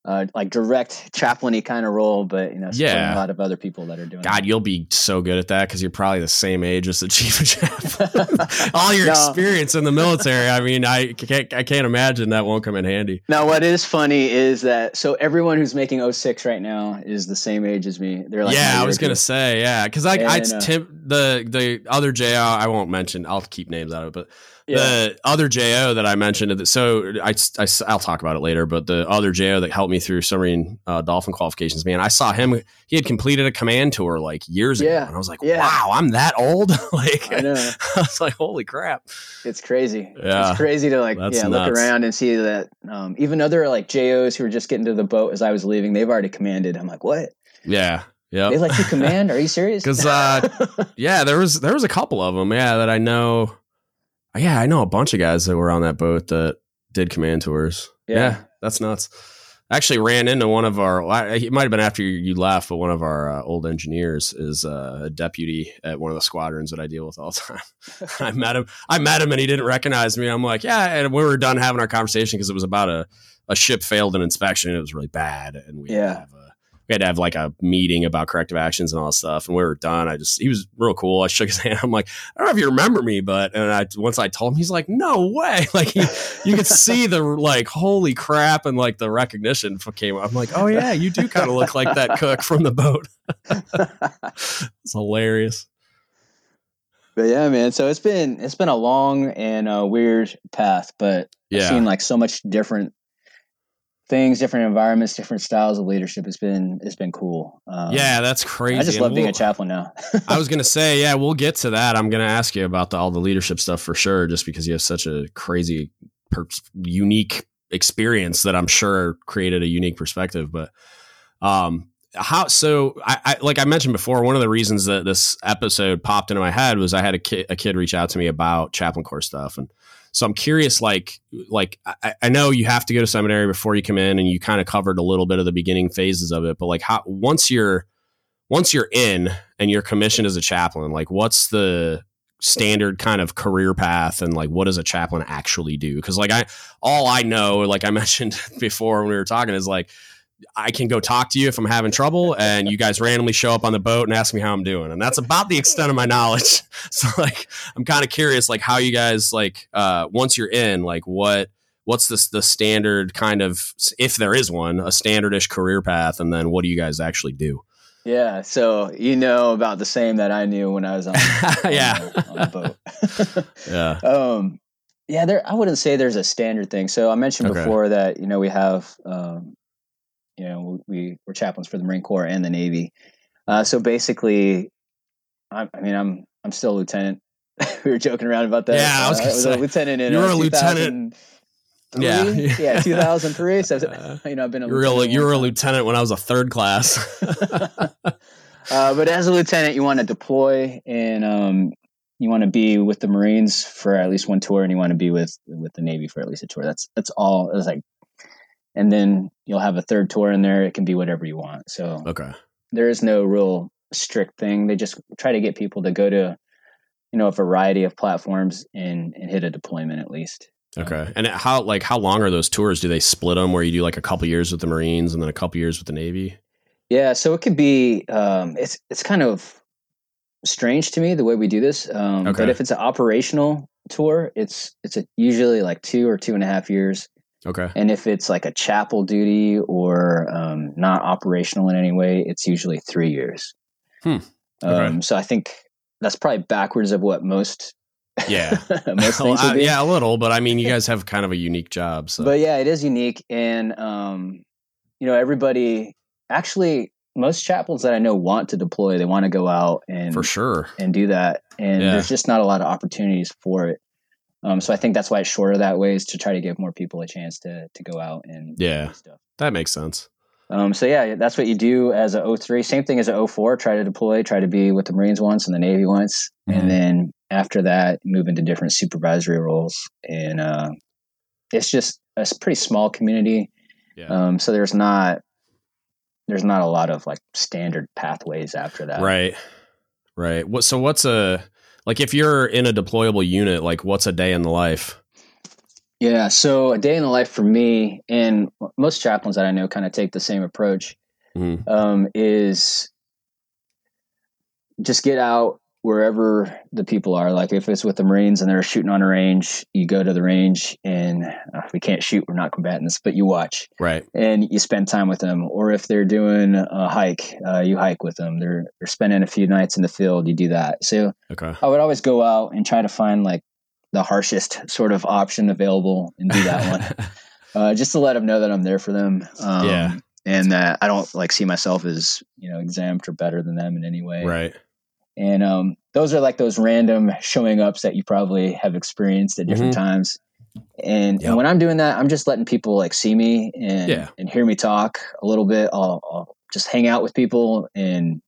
S2: uh, like direct chaplainy kind of role, but you know,
S1: Yeah.
S2: a lot of other people that are doing.
S1: God, you'll be so good at that because you're probably the same age as the chief of chaplain. All your
S2: No.
S1: experience in the military. I mean, I can't, I can't imagine that won't come in handy.
S2: Now, what is funny is that so everyone who's making 06 right now is the same age as me. They're like,
S1: yeah, I was gonna say, yeah, because I, I
S2: And, uh,
S1: the the other JO. I won't mention. I'll keep names out of it, but
S2: Yeah.
S1: the other JO that I mentioned. So I, I will talk about it later. But the other JO that helped me through submarine uh, dolphin qualifications, man, I saw him. He had completed a command tour like years ago, and I was like,
S2: Yeah.
S1: wow, I'm that old. like,
S2: I.
S1: I was like, holy crap.
S2: It's crazy.
S1: Yeah.
S2: It's crazy to like
S1: That's
S2: yeah, look around and see that um, even other like JOs who were just getting to the boat as I was leaving, they've already commanded. I'm like, what?
S1: Yeah, yeah.
S2: They let you command? Are you serious?
S1: 'Cause, uh, Yeah, there was there was a couple of them. Yeah, that I know. Yeah, I know a bunch of guys that were on that boat that did command tours. Yeah,
S2: Yeah.
S1: that's nuts. I actually ran into one of our. It might have been after you left, but one of our uh, old engineers is uh, a deputy at one of the squadrons that I deal with all the time. I met him. I met him, and he didn't recognize me. I'm like, yeah. And we were done having our conversation because it was about a a ship failed an inspection. It was really bad, and we
S2: Yeah.
S1: have a we had to have like a meeting about corrective actions and all that stuff. And we were done. I just, he was real cool. I shook his hand. I'm like, I don't know if you remember me, but, and I, once I told him, he's like, no way. Like he, you could see the like, holy crap. And like the recognition came. I'm like, oh yeah, you do kind of look like that cook from the boat. It's hilarious.
S2: but yeah, man. So it's been it's been a long and uh, weird path, but I've
S1: Yeah.
S2: seen like so much different things, different environments, different styles of leadership. It's been it's been cool. Um,
S1: yeah. That's crazy.
S2: I just love being
S1: we'll-
S2: a chaplain now.
S1: I was gonna say, yeah, we'll get to that. I'm gonna ask you about the, all the leadership stuff for sure, just because you have such a crazy, per- unique experience that I'm sure created a unique perspective. But um, how? So, I, I like I mentioned before, one of the reasons that this episode popped into my head was I had a kid, a kid reach out to me about chaplain corps stuff, and so I'm curious, like, like I, I know you have to go to seminary before you come in, and you kind of covered a little bit of the beginning phases of it, but like, how once you're once you're in and you're commissioned as a chaplain, like what's the standard kind of career path and like what does a chaplain actually do? Because like I all I know, like I mentioned before when we were talking, is like I can go talk to you if I'm having trouble and you guys randomly show up on the boat and ask me how I'm doing. And that's about the extent of my knowledge. So like I'm kind of curious like how you guys like uh once you're in, like what what's this the standard kind of if there is one, a standardish career path and then what do you guys actually do?
S2: yeah, so you know about the same that I knew when I was on,
S1: yeah.
S2: the, on the boat.
S1: Yeah.
S2: um, yeah, there. I wouldn't say there's a standard thing. So I mentioned
S1: Okay.
S2: before that you know we have um, you know we we're chaplains for the Marine Corps and the Navy. Uh, so basically, I, I mean I'm I'm still a lieutenant. we were joking around about that.
S1: Yeah, I was
S2: Uh,
S1: gonna
S2: was a lieutenant in
S1: you were
S2: uh,
S1: a lieutenant.
S2: 2003?
S1: Yeah.
S2: yeah, 2003. So
S1: Uh,
S2: you know I've been a
S1: You were a,
S2: lieutenant
S1: you were a lieutenant when I was a third class.
S2: uh, but as a lieutenant, you want to deploy and um, you want to be with the Marines for at least one tour, and you want to be with with the Navy for at least a tour. That's that's all. It's like, and then you'll have a third tour in there. It can be whatever you want. So
S1: okay.
S2: there is no real strict thing. They just try to get people to go to you know a variety of platforms and and hit a deployment at least.
S1: Okay. And how like how long are those tours? Do they split them where you do like a couple years with the Marines and then a couple years with the Navy?
S2: Yeah, so it could be. Um, it's it's kind of strange to me the way we do this. Um,
S1: Okay.
S2: But if it's an operational tour, it's it's a, usually like two or two and a half years.
S1: Okay.
S2: And if it's like a chapel duty or um, not operational in any way, it's usually three years.
S1: Hmm.
S2: Um,
S1: Okay.
S2: So I think that's probably backwards of what most
S1: Yeah.
S2: most
S1: Well,
S2: things would
S1: uh, yeah, a little, but I mean, you guys have kind of a unique job. So
S2: But yeah, it is unique, and um, you know, everybody actually most chapels that I know want to deploy. They want to go out and
S1: for sure.
S2: and do that, and
S1: Yeah.
S2: there's just not a lot of opportunities for it. Um, so I think that's why it's shorter that way is to try to give more people a chance to to go out and
S1: Yeah.
S2: stuff.
S1: That makes sense.
S2: Um, so yeah, that's what you do as a 03. Same thing as a 04. Try to deploy, try to be with the Marines once and the Navy once,
S1: Mhm.
S2: and then after that, move into different supervisory roles. And uh, it's just a pretty small community,
S1: Yeah.
S2: um, so there's not there's not a lot of like standard pathways after that.
S1: Right. Right. What so what's a like if you're in a deployable unit, like what's a day in the life?
S2: Yeah. So a day in the life for me, and most chaplains that I know kind of take the same approach,
S1: Mhm.
S2: um, is just get out wherever the people are. Like if it's with the Marines and they're shooting on a range, you go to the range and uh, we can't shoot, we're not combatants, but you watch
S1: Right.
S2: and you spend time with them. Or if they're doing a hike, uh, you hike with them. They're they're spending a few nights in the field, you do that. So
S1: Okay.
S2: I would always go out and try to find like the harshest sort of option available and do that one uh, just to let them know that I'm there for them. Um,
S1: Yeah.
S2: And that I don't like see myself as, you know, exempt or better than them in any way.
S1: right.
S2: And um, those are like those random showing ups that you probably have experienced at different times. And,
S1: Yep.
S2: and when I'm doing that, I'm just letting people like see me and,
S1: Yeah.
S2: and hear me talk a little bit. I'll, I'll just hang out with people and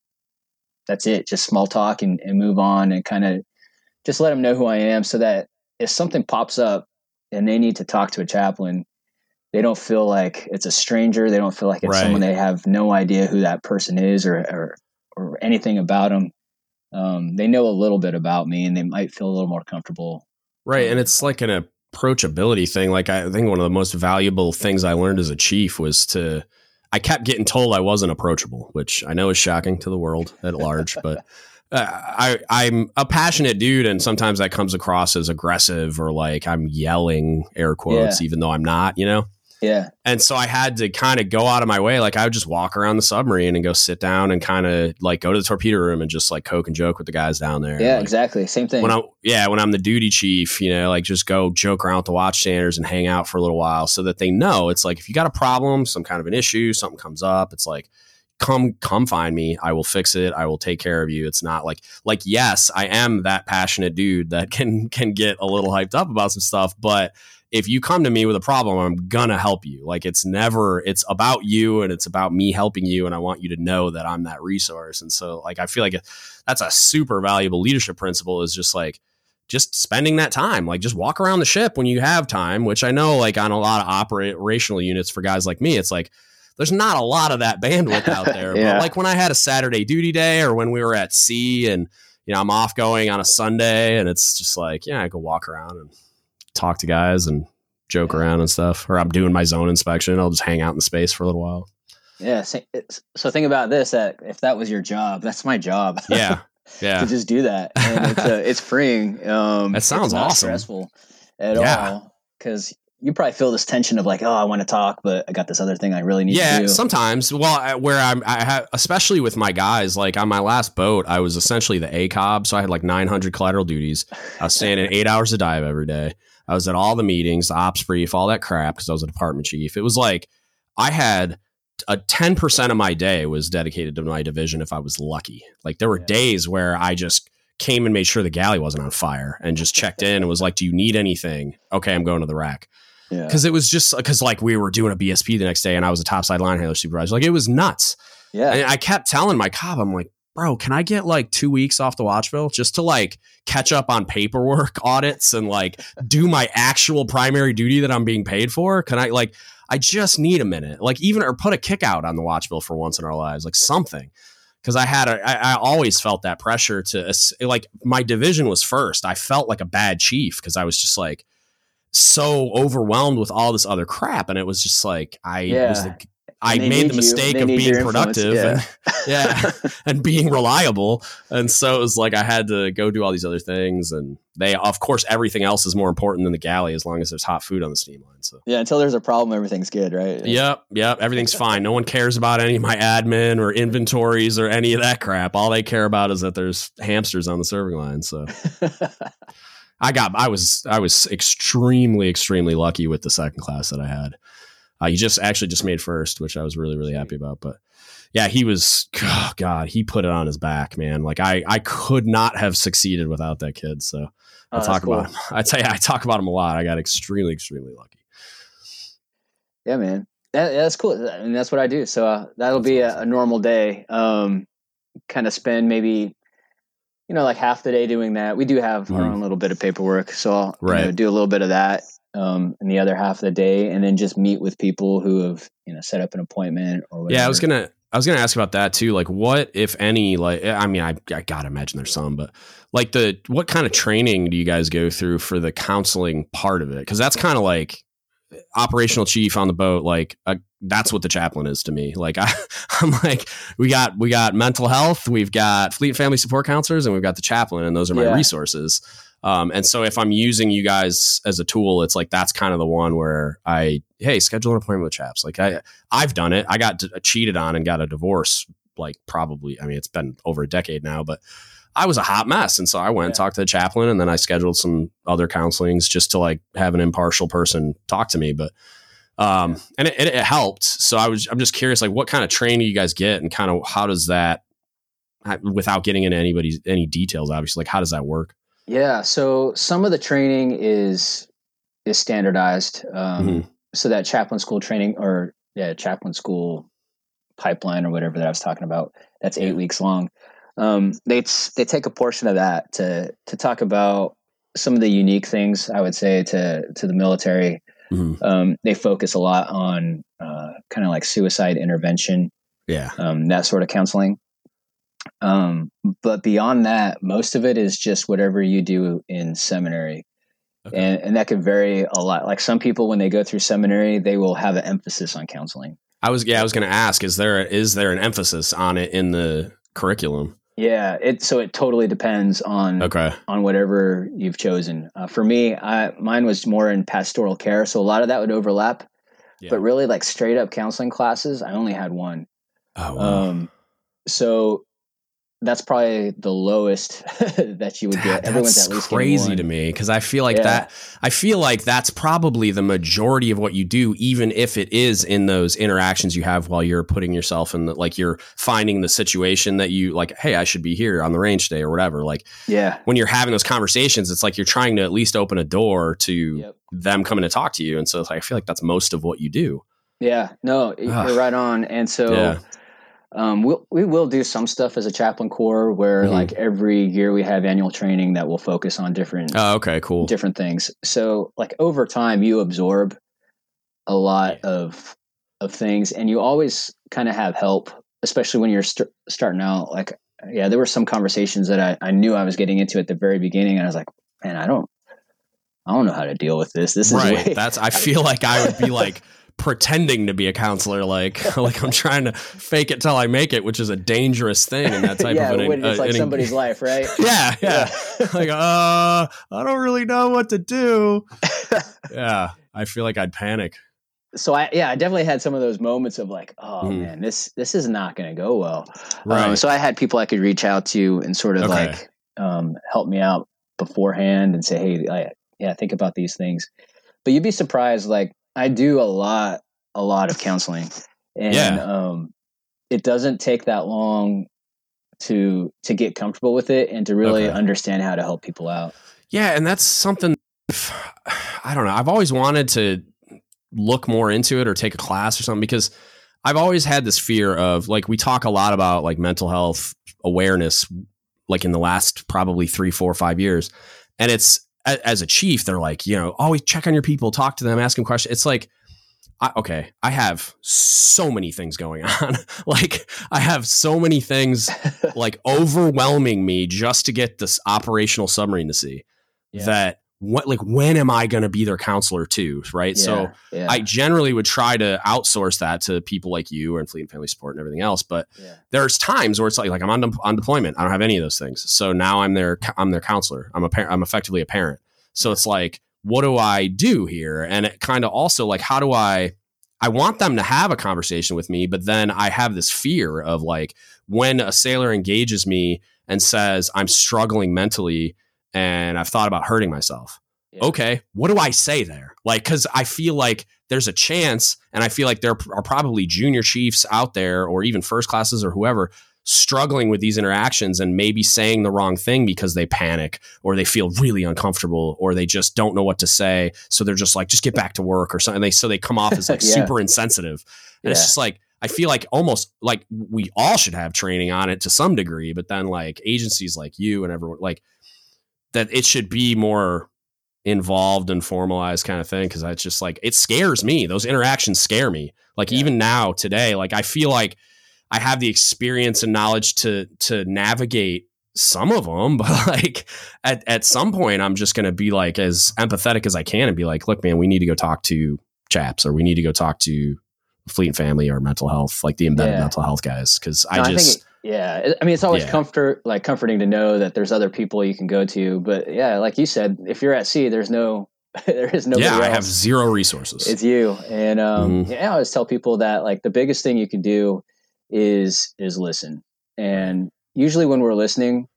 S2: that's it. Just small talk and, and move on and kind of just let them know who I am so that if something pops up and they need to talk to a chaplain, they don't feel like it's a stranger. They don't feel like it's
S1: Right.
S2: someone they have no idea who that person is or, or, or anything about them. Um, they know a little bit about me and they might feel a little more comfortable.
S1: Right. And it's like an approachability thing. Like I think one of the most valuable things I learned as a chief was to I kept getting told I wasn't approachable, which I know is shocking to the world at large, but uh, I I'm a passionate dude and sometimes that comes across as aggressive or like I'm yelling air quotes even though I'm not, you know?
S2: Yeah.
S1: And so I had to kind of go out of my way. Like I would just walk around the submarine and go sit down and kind of like go to the torpedo room and just like coke and joke with the guys down there.
S2: Yeah,
S1: Like,
S2: exactly. Same thing.
S1: when I yeah, when I'm the duty chief, you know, like just go joke around with the watchstanders and hang out for a little while so that they know it's like if you got a problem, some kind of an issue, something comes up, it's like come come find me. I will fix it. I will take care of you. It's not like like yes, I am that passionate dude that can can get a little hyped up about some stuff, but if you come to me with a problem, I'm gonna help you. Like it's never it's about you and it's about me helping you and I want you to know that I'm that resource. And so like I feel like that's a super valuable leadership principle is just like just spending that time like just walk around the ship when you have time which i know like on a lot of operational units for guys like me it's like there's not a lot of that bandwidth out there
S2: Yeah.
S1: but like when i had a saturday duty day or when we were at sea and you know i'm off going on a sunday and it's just like yeah i go walk around and talk to guys and joke around and stuff or i'm doing my zone inspection i'll just hang out in the space for a little while
S2: yeah. So think about this: that if that was your job, that's my job.
S1: yeah yeah
S2: to just do that, and it's uh, it's freeing. Um,
S1: That sounds
S2: it's not
S1: awesome.
S2: Stressful at
S1: Yeah.
S2: all because you probably feel this tension of like, oh, I want to talk, but I got this other thing I really need to
S1: yeah sometimes well I, where i'm i have especially with my guys like on my last boat i was essentially the acob so i had like 900 collateral duties i was staying in eight hours a dive every day i was at all the meetings the ops brief all that crap because i was a department chief it was like i had a 10% of my day was dedicated to my division if i was lucky like there were
S2: Yeah.
S1: days where i just came and made sure the galley wasn't on fire and just checked in and was like do you need anything okay i'm going to the rack
S2: yeah.
S1: because it was just because like we were doing a BSP the next day and I was a topside line handler supervisor. Like it was nuts.
S2: yeah.
S1: And I kept telling my COB, I'm like, bro, can I get like two weeks off the watch bill just to like catch up on paperwork audits and like do my actual primary duty that I'm being paid for? Can I like, I just need a minute, like even or put a kick out on the watch bill for once in our lives, like something. because I had a, I, I always felt that pressure to like my division was first. I felt like a bad chief because I was just like so overwhelmed with all this other crap, and it was just like I
S2: Yeah.
S1: was like I made the mistake of being productive
S2: yeah.
S1: and yeah, and being reliable, and so it was like I had to go do all these other things, and they of course everything else is more important than the galley as long as there's hot food on the steam line. So.
S2: Yeah, until there's a problem, everything's good, right?
S1: Yep, yep. Everything's fine. No one cares about any of my admin or inventories or any of that crap. All they care about is that there's hamsters on the serving line. So I got, I was, I was extremely, extremely lucky with the second class that I had. Uh, he just actually just made first, which I was really, really happy about. But yeah, he was, oh God, he put it on his back, man. Like I, I could not have succeeded without that kid. So
S2: Oh,
S1: I
S2: that's
S1: talk
S2: cool.
S1: about him. I tell you, I talk about him a lot. I got extremely, extremely lucky.
S2: Yeah, man. That, that's cool. I mean, that's what I do. So uh, that'll be a, a normal day. Um, kind of spend maybe, you know, like half the day doing that. We do have our
S1: Mhm.
S2: own little bit of paperwork, so I'll you know, do a little bit of that. Um, and the other half of the day, and then just meet with people who have you know set up an appointment or whatever.
S1: Yeah, I was gonna I was gonna ask about that too. Like, what if any? Like, I mean, I I gotta imagine there's some, but like the what kind of training do you guys go through for the counseling part of it? Because that's kind of like operational chief on the boat. Like, uh, that's what the chaplain is to me. Like, I I'm like, we got we got mental health, we've got fleet family support counselors, and we've got the chaplain, and those are my
S2: Yeah.
S1: resources. Um, and so if I'm using you guys as a tool, it's like that's kind of the one where I hey schedule an appointment with chaps. Like I I've done it. I got d- cheated on and got a divorce. Like probably, I mean, it's been over a decade now, but I was a hot mess, and so I went and talked to the chaplain, and then I scheduled some other counselings just to like have an impartial person talk to me. But um, and it, it, it helped. So I was, I'm just curious, like, what kind of training you guys get, and kind of how does that, without getting into anybody's any details, obviously, like how does that work?
S2: Yeah. So some of the training is is standardized. Um,
S1: Mhm.
S2: So that chaplain school training, or yeah, chaplain school pipeline, or whatever that I was talking about, that's eight
S1: Yeah.
S2: weeks long. Um, they they take a portion of that to to talk about some of the unique things. I would say to to the military.
S1: Mhm.
S2: Um, they focus a lot on uh, kind of like suicide intervention
S1: Yeah.
S2: um, that sort of counseling. Um, but beyond that, most of it is just whatever you do in seminary.
S1: Okay.
S2: And, and that could vary a lot. Like some people, when they go through seminary, they will have an emphasis on counseling.
S1: I was yeah, I was going to ask is there is there an emphasis on it in the curriculum?
S2: Yeah, it so it totally depends on
S1: Okay.
S2: on whatever you've chosen. Uh, for me, I mine was more in pastoral care, so a lot of that would overlap.
S1: Yeah.
S2: But really, like straight up counseling classes, I only had one.
S1: Oh, wow.
S2: Um, so that's probably the lowest that you would
S1: That-
S2: get. Everyone's
S1: that's
S2: at least
S1: crazy to me because I feel like
S2: Yeah.
S1: that. I feel like that's probably the majority of what you do, even if it is in those interactions you have while you're putting yourself in the like you're finding the situation that you like. Hey, I should be here on the range today or whatever. Like
S2: Yeah.
S1: when you're having those conversations, it's like you're trying to at least open a door to
S2: Yep.
S1: them coming to talk to you, and so it's like, I feel like that's most of what you do.
S2: Yeah. No,
S1: Ugh.
S2: you're right on. And so
S1: yeah.
S2: Um, we'll, we will do some stuff as a chaplain corps where
S1: Mhm.
S2: like every year we have annual training that will focus on different
S1: Oh, okay. Cool.
S2: different things. So like over time you absorb a lot of of things and you always kind of have help, especially when you're st- starting out. Like yeah, there were some conversations that I, I knew I was getting into at the very beginning and I was like, man, I don't I don't know how to deal with this. This is
S1: right
S2: way
S1: that's i feel like i would be like pretending to be a counselor like like i'm trying to fake it till i make it which is a dangerous thing in that type
S2: yeah,
S1: of an,
S2: when it's
S1: uh,
S2: like
S1: an-
S2: somebody's life, right?
S1: yeah yeah like uh i don't really know what to do yeah i feel like i'd panic
S2: so I yeah, I definitely had some of those moments of like, oh
S1: Mhm.
S2: man, this this is not going to go well.
S1: right
S2: Um, so I had people I could reach out to and sort of
S1: Okay.
S2: like um, help me out beforehand and say, hey, I, yeah, think about these things. But you'd be surprised. Like I do a lot, a lot of counseling, and
S1: Yeah.
S2: um, it doesn't take that long to to get comfortable with it and to really
S1: Okay.
S2: understand how to help people out.
S1: Yeah, and that's something I don't know. I've always wanted to look more into it or take a class or something because I've always had this fear of like we talk a lot about like mental health awareness like in the last probably three, four, five years. And it's as a chief, they're like, you know, always check on your people, talk to them, ask them questions. It's like I, okay, I have so many things going on. like I have so many things like overwhelming me just to get this operational submarine to see yeah. that what like when am I going to be their counselor too, right? Yeah, so yeah. I generally would try to outsource that to people like you and Fleet and Family Support and everything else. But yeah. there's times where it's like like I'm on de- on deployment, I don't have any of those things. So now I'm their I'm their counselor. I'm a par- I'm effectively a parent. So it's like what do I do here? And it kind of also like how do I I want them to have a conversation with me, but then I have this fear of like when a sailor engages me and says I'm struggling mentally and I've thought about hurting myself. Yeah. Okay, what do I say there? Like, because I feel like there's a chance, and I feel like there are probably junior chiefs out there, or even first classes or whoever, struggling with these interactions and maybe saying the wrong thing because they panic or they feel really uncomfortable or they just don't know what to say. So they're just like, just get back to work or something. They so they come off as like yeah. super insensitive. And yeah. it's just like I feel like almost like we all should have training on it to some degree, but then like agencies like you and everyone like that it should be more involved and formalized kind of thing because it's just like it scares me those interactions scare me like yeah. even now today like i feel like i have the experience and knowledge to to navigate some of them but like at, at some point i'm just going to be like as empathetic as i can and be like look man we need to go talk to chaps or we need to go talk to fleet and family or mental health like the embedded yeah. mental health guys because no, i just
S2: yeah, I mean, it's always yeah. comfort, like comforting to know that there's other people you can go to. But yeah, like you said, if you're at sea, there's no, there is no.
S1: Yeah, else. I have zero resources.
S2: It's you, and um, mm-hmm. yeah, I always tell people that like the biggest thing you can do is is listen. And usually, when we're listening,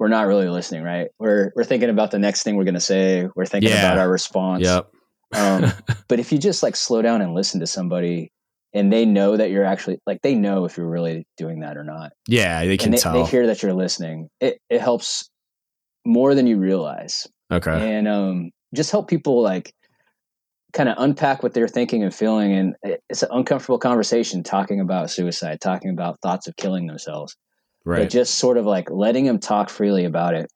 S2: we're not really listening, right? We're we're thinking about the next thing we're going to say. We're thinking yeah. about our response.
S1: Yep.
S2: um, but if you just like slow down and listen to somebody, and they know that you're actually like they know if you're really doing that or not.
S1: Yeah, they can
S2: they,
S1: tell.
S2: They hear that you're listening. It it helps more than you realize.
S1: Okay.
S2: And um, just help people like kind of unpack what they're thinking and feeling, and it's an uncomfortable conversation talking about suicide, talking about thoughts of killing themselves.
S1: Right.
S2: But just sort of like letting them talk freely about it,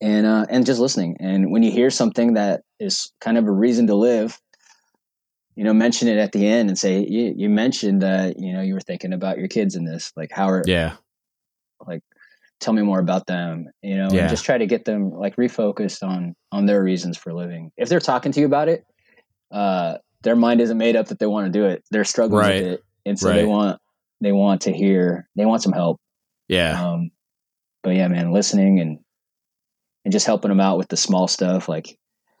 S2: and uh, and just listening. And when you hear something that is kind of a reason to live, you know, mention it at the end and say, you, you mentioned that, you know, you were thinking about your kids in this, like how are,
S1: yeah,
S2: like, tell me more about them, you know, yeah. and just try to get them like refocused on, on their reasons for living. If they're talking to you about it, uh, their mind isn't made up that they want to do it. They're struggling right. with it. And so right. they want, they want to hear, they want some help.
S1: Yeah.
S2: Um, but yeah, man, listening and, and just helping them out with the small stuff, like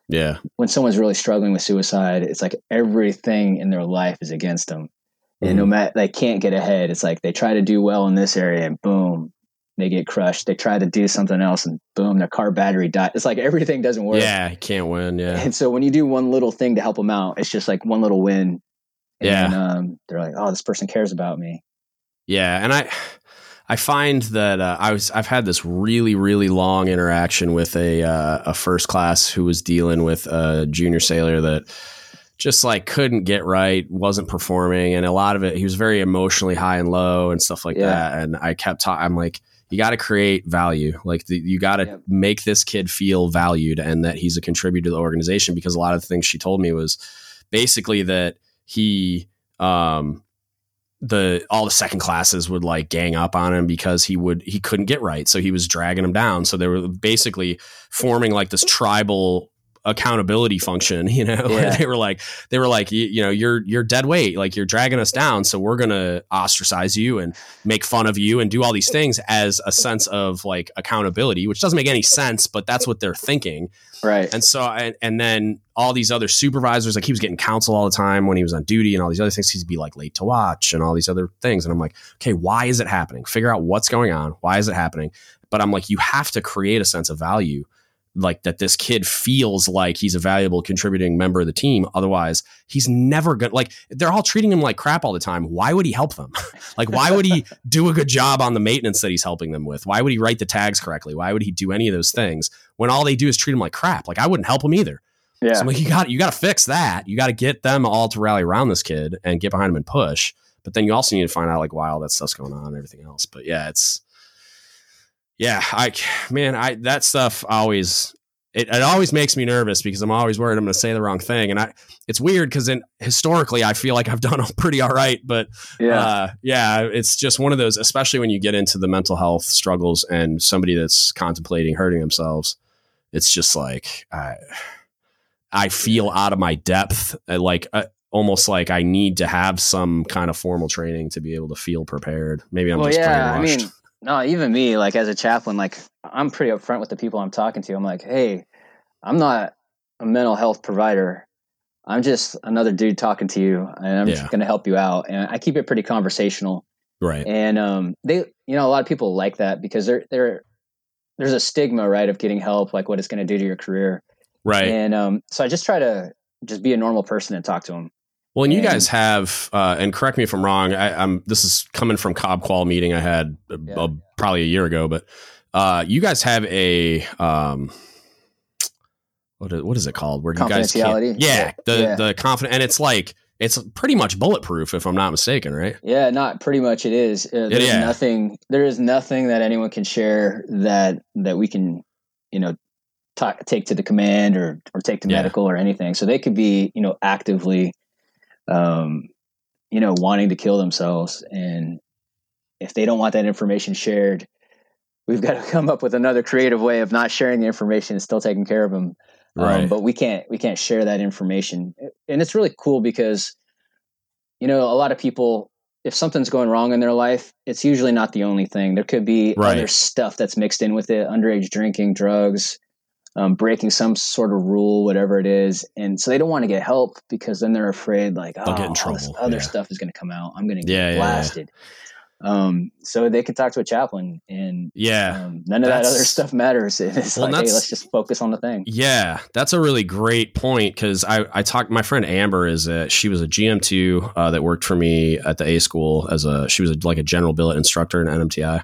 S1: yeah.
S2: When someone's really struggling with suicide, it's like everything in their life is against them. Mm-hmm. And no mm-hmm. matter they can't get ahead. It's like they try to do well in this area and boom, they get crushed. They try to do something else and boom, their car battery died. It's like everything doesn't work.
S1: Yeah, can't win. Yeah.
S2: And so when you do one little thing to help them out, it's just like one little win.
S1: And, yeah.
S2: Um, they're like, oh, this person cares about me.
S1: Yeah, and I I find that uh, I was I've had this really really long interaction with a uh, a first class who was dealing with a junior sailor that just like couldn't get right, wasn't performing, and a lot of it he was very emotionally high and low and stuff like yeah. that. And I kept talking. I'm like, you got to create value. Like the, you got to make this kid feel valued and that he's a contributor to the organization. Because a lot of the things she told me was basically that he um, the all the second classes would like gang up on him because he would he couldn't get right. So he was dragging him down. So they were basically forming like this tribal accountability function you know? Yeah. they were like they were like you, you, know you're you're dead weight. Like you're dragging us down so we're gonna ostracize you and make fun of you and do all these things as a sense of like accountability which doesn't make any sense but that's what they're thinking.
S2: Right.
S1: And so and, and then all these other supervisors like he was getting counsel all the time when he was on duty and all these other things. He'd be like late to watch and all these other things. And i'm like okay why is it happening? Figure out what's going on. Why is it happening? But i'm like you have to create a sense of value like that this kid feels like he's a valuable contributing member of the team. Otherwise, he's never gonna like they're all treating him like crap all the time. Why would he help them? like why would he do a good job on the maintenance that he's helping them with? Why would he write the tags correctly? Why would he do any of those things when all they do is treat him like crap? Like I wouldn't help him either. Yeah. So I'm like, you got you got to fix that. You got to get them all to rally around this kid and get behind him and push. But then you also need to find out like why all that stuff's going on and everything else. But yeah, it's yeah, I man, I that stuff always it, it always makes me nervous because I'm always worried I'm going to say the wrong thing. And I, it's weird because then historically I feel like I've done pretty all right, but yeah, uh, yeah, it's just one of those, especially when you get into the mental health struggles and somebody that's contemplating hurting themselves. It's just like I, I feel out of my depth, uh, like uh, almost like I need to have some kind of formal training to be able to feel prepared. Maybe I'm well, just yeah, I mean,
S2: no, even me, like as a chaplain, like I'm pretty upfront with the people I'm talking to. I'm like, hey, I'm not a mental health provider. I'm just another dude talking to you, and I'm yeah. just going to help you out. And I keep it pretty conversational,
S1: right?
S2: And um, they, you know, a lot of people like that because they're they're there's a stigma, right, of getting help, like what it's going to do to your career,
S1: right?
S2: And um, so I just try to just be a normal person and talk to them.
S1: Well, and you guys have, uh, and correct me if I'm wrong. I, am This is coming from COB Qual meeting I had a, yeah. a, probably a year ago, but uh, you guys have a um, what is, what is it called?
S2: Where you guys can't,
S1: yeah, the yeah. the confident, and it's like it's pretty much bulletproof if I'm not mistaken, right?
S2: Yeah, not pretty much. It is. Uh, there's yeah. nothing. There is nothing that anyone can share that that we can, you know, talk, take to the command or or take to yeah. medical or anything. So they could be, you know, actively um, you know, wanting to kill themselves. And if they don't want that information shared, we've got to come up with another creative way of not sharing the information and still taking care of them. Um, right. Um, but we can't we can't share that information, and it's really cool because, you know, a lot of people, if something's going wrong in their life, it's usually not the only thing. There could be right. other stuff that's mixed in with it: underage drinking, drugs, um, breaking some sort of rule, whatever it is, and so they don't want to get help because then they're afraid, like, oh, get in trouble. this other yeah. stuff is going to come out. I'm going to get yeah, blasted. Yeah, um, so they can talk to a chaplain, and
S1: yeah,
S2: um, none of that other stuff matters. It's well, like, hey, let's just focus on the thing.
S1: Yeah, that's a really great point because I I talked. My friend Amber is a she was a GM two uh, that worked for me at the A school as a she was a, like a general billet instructor in NMTI.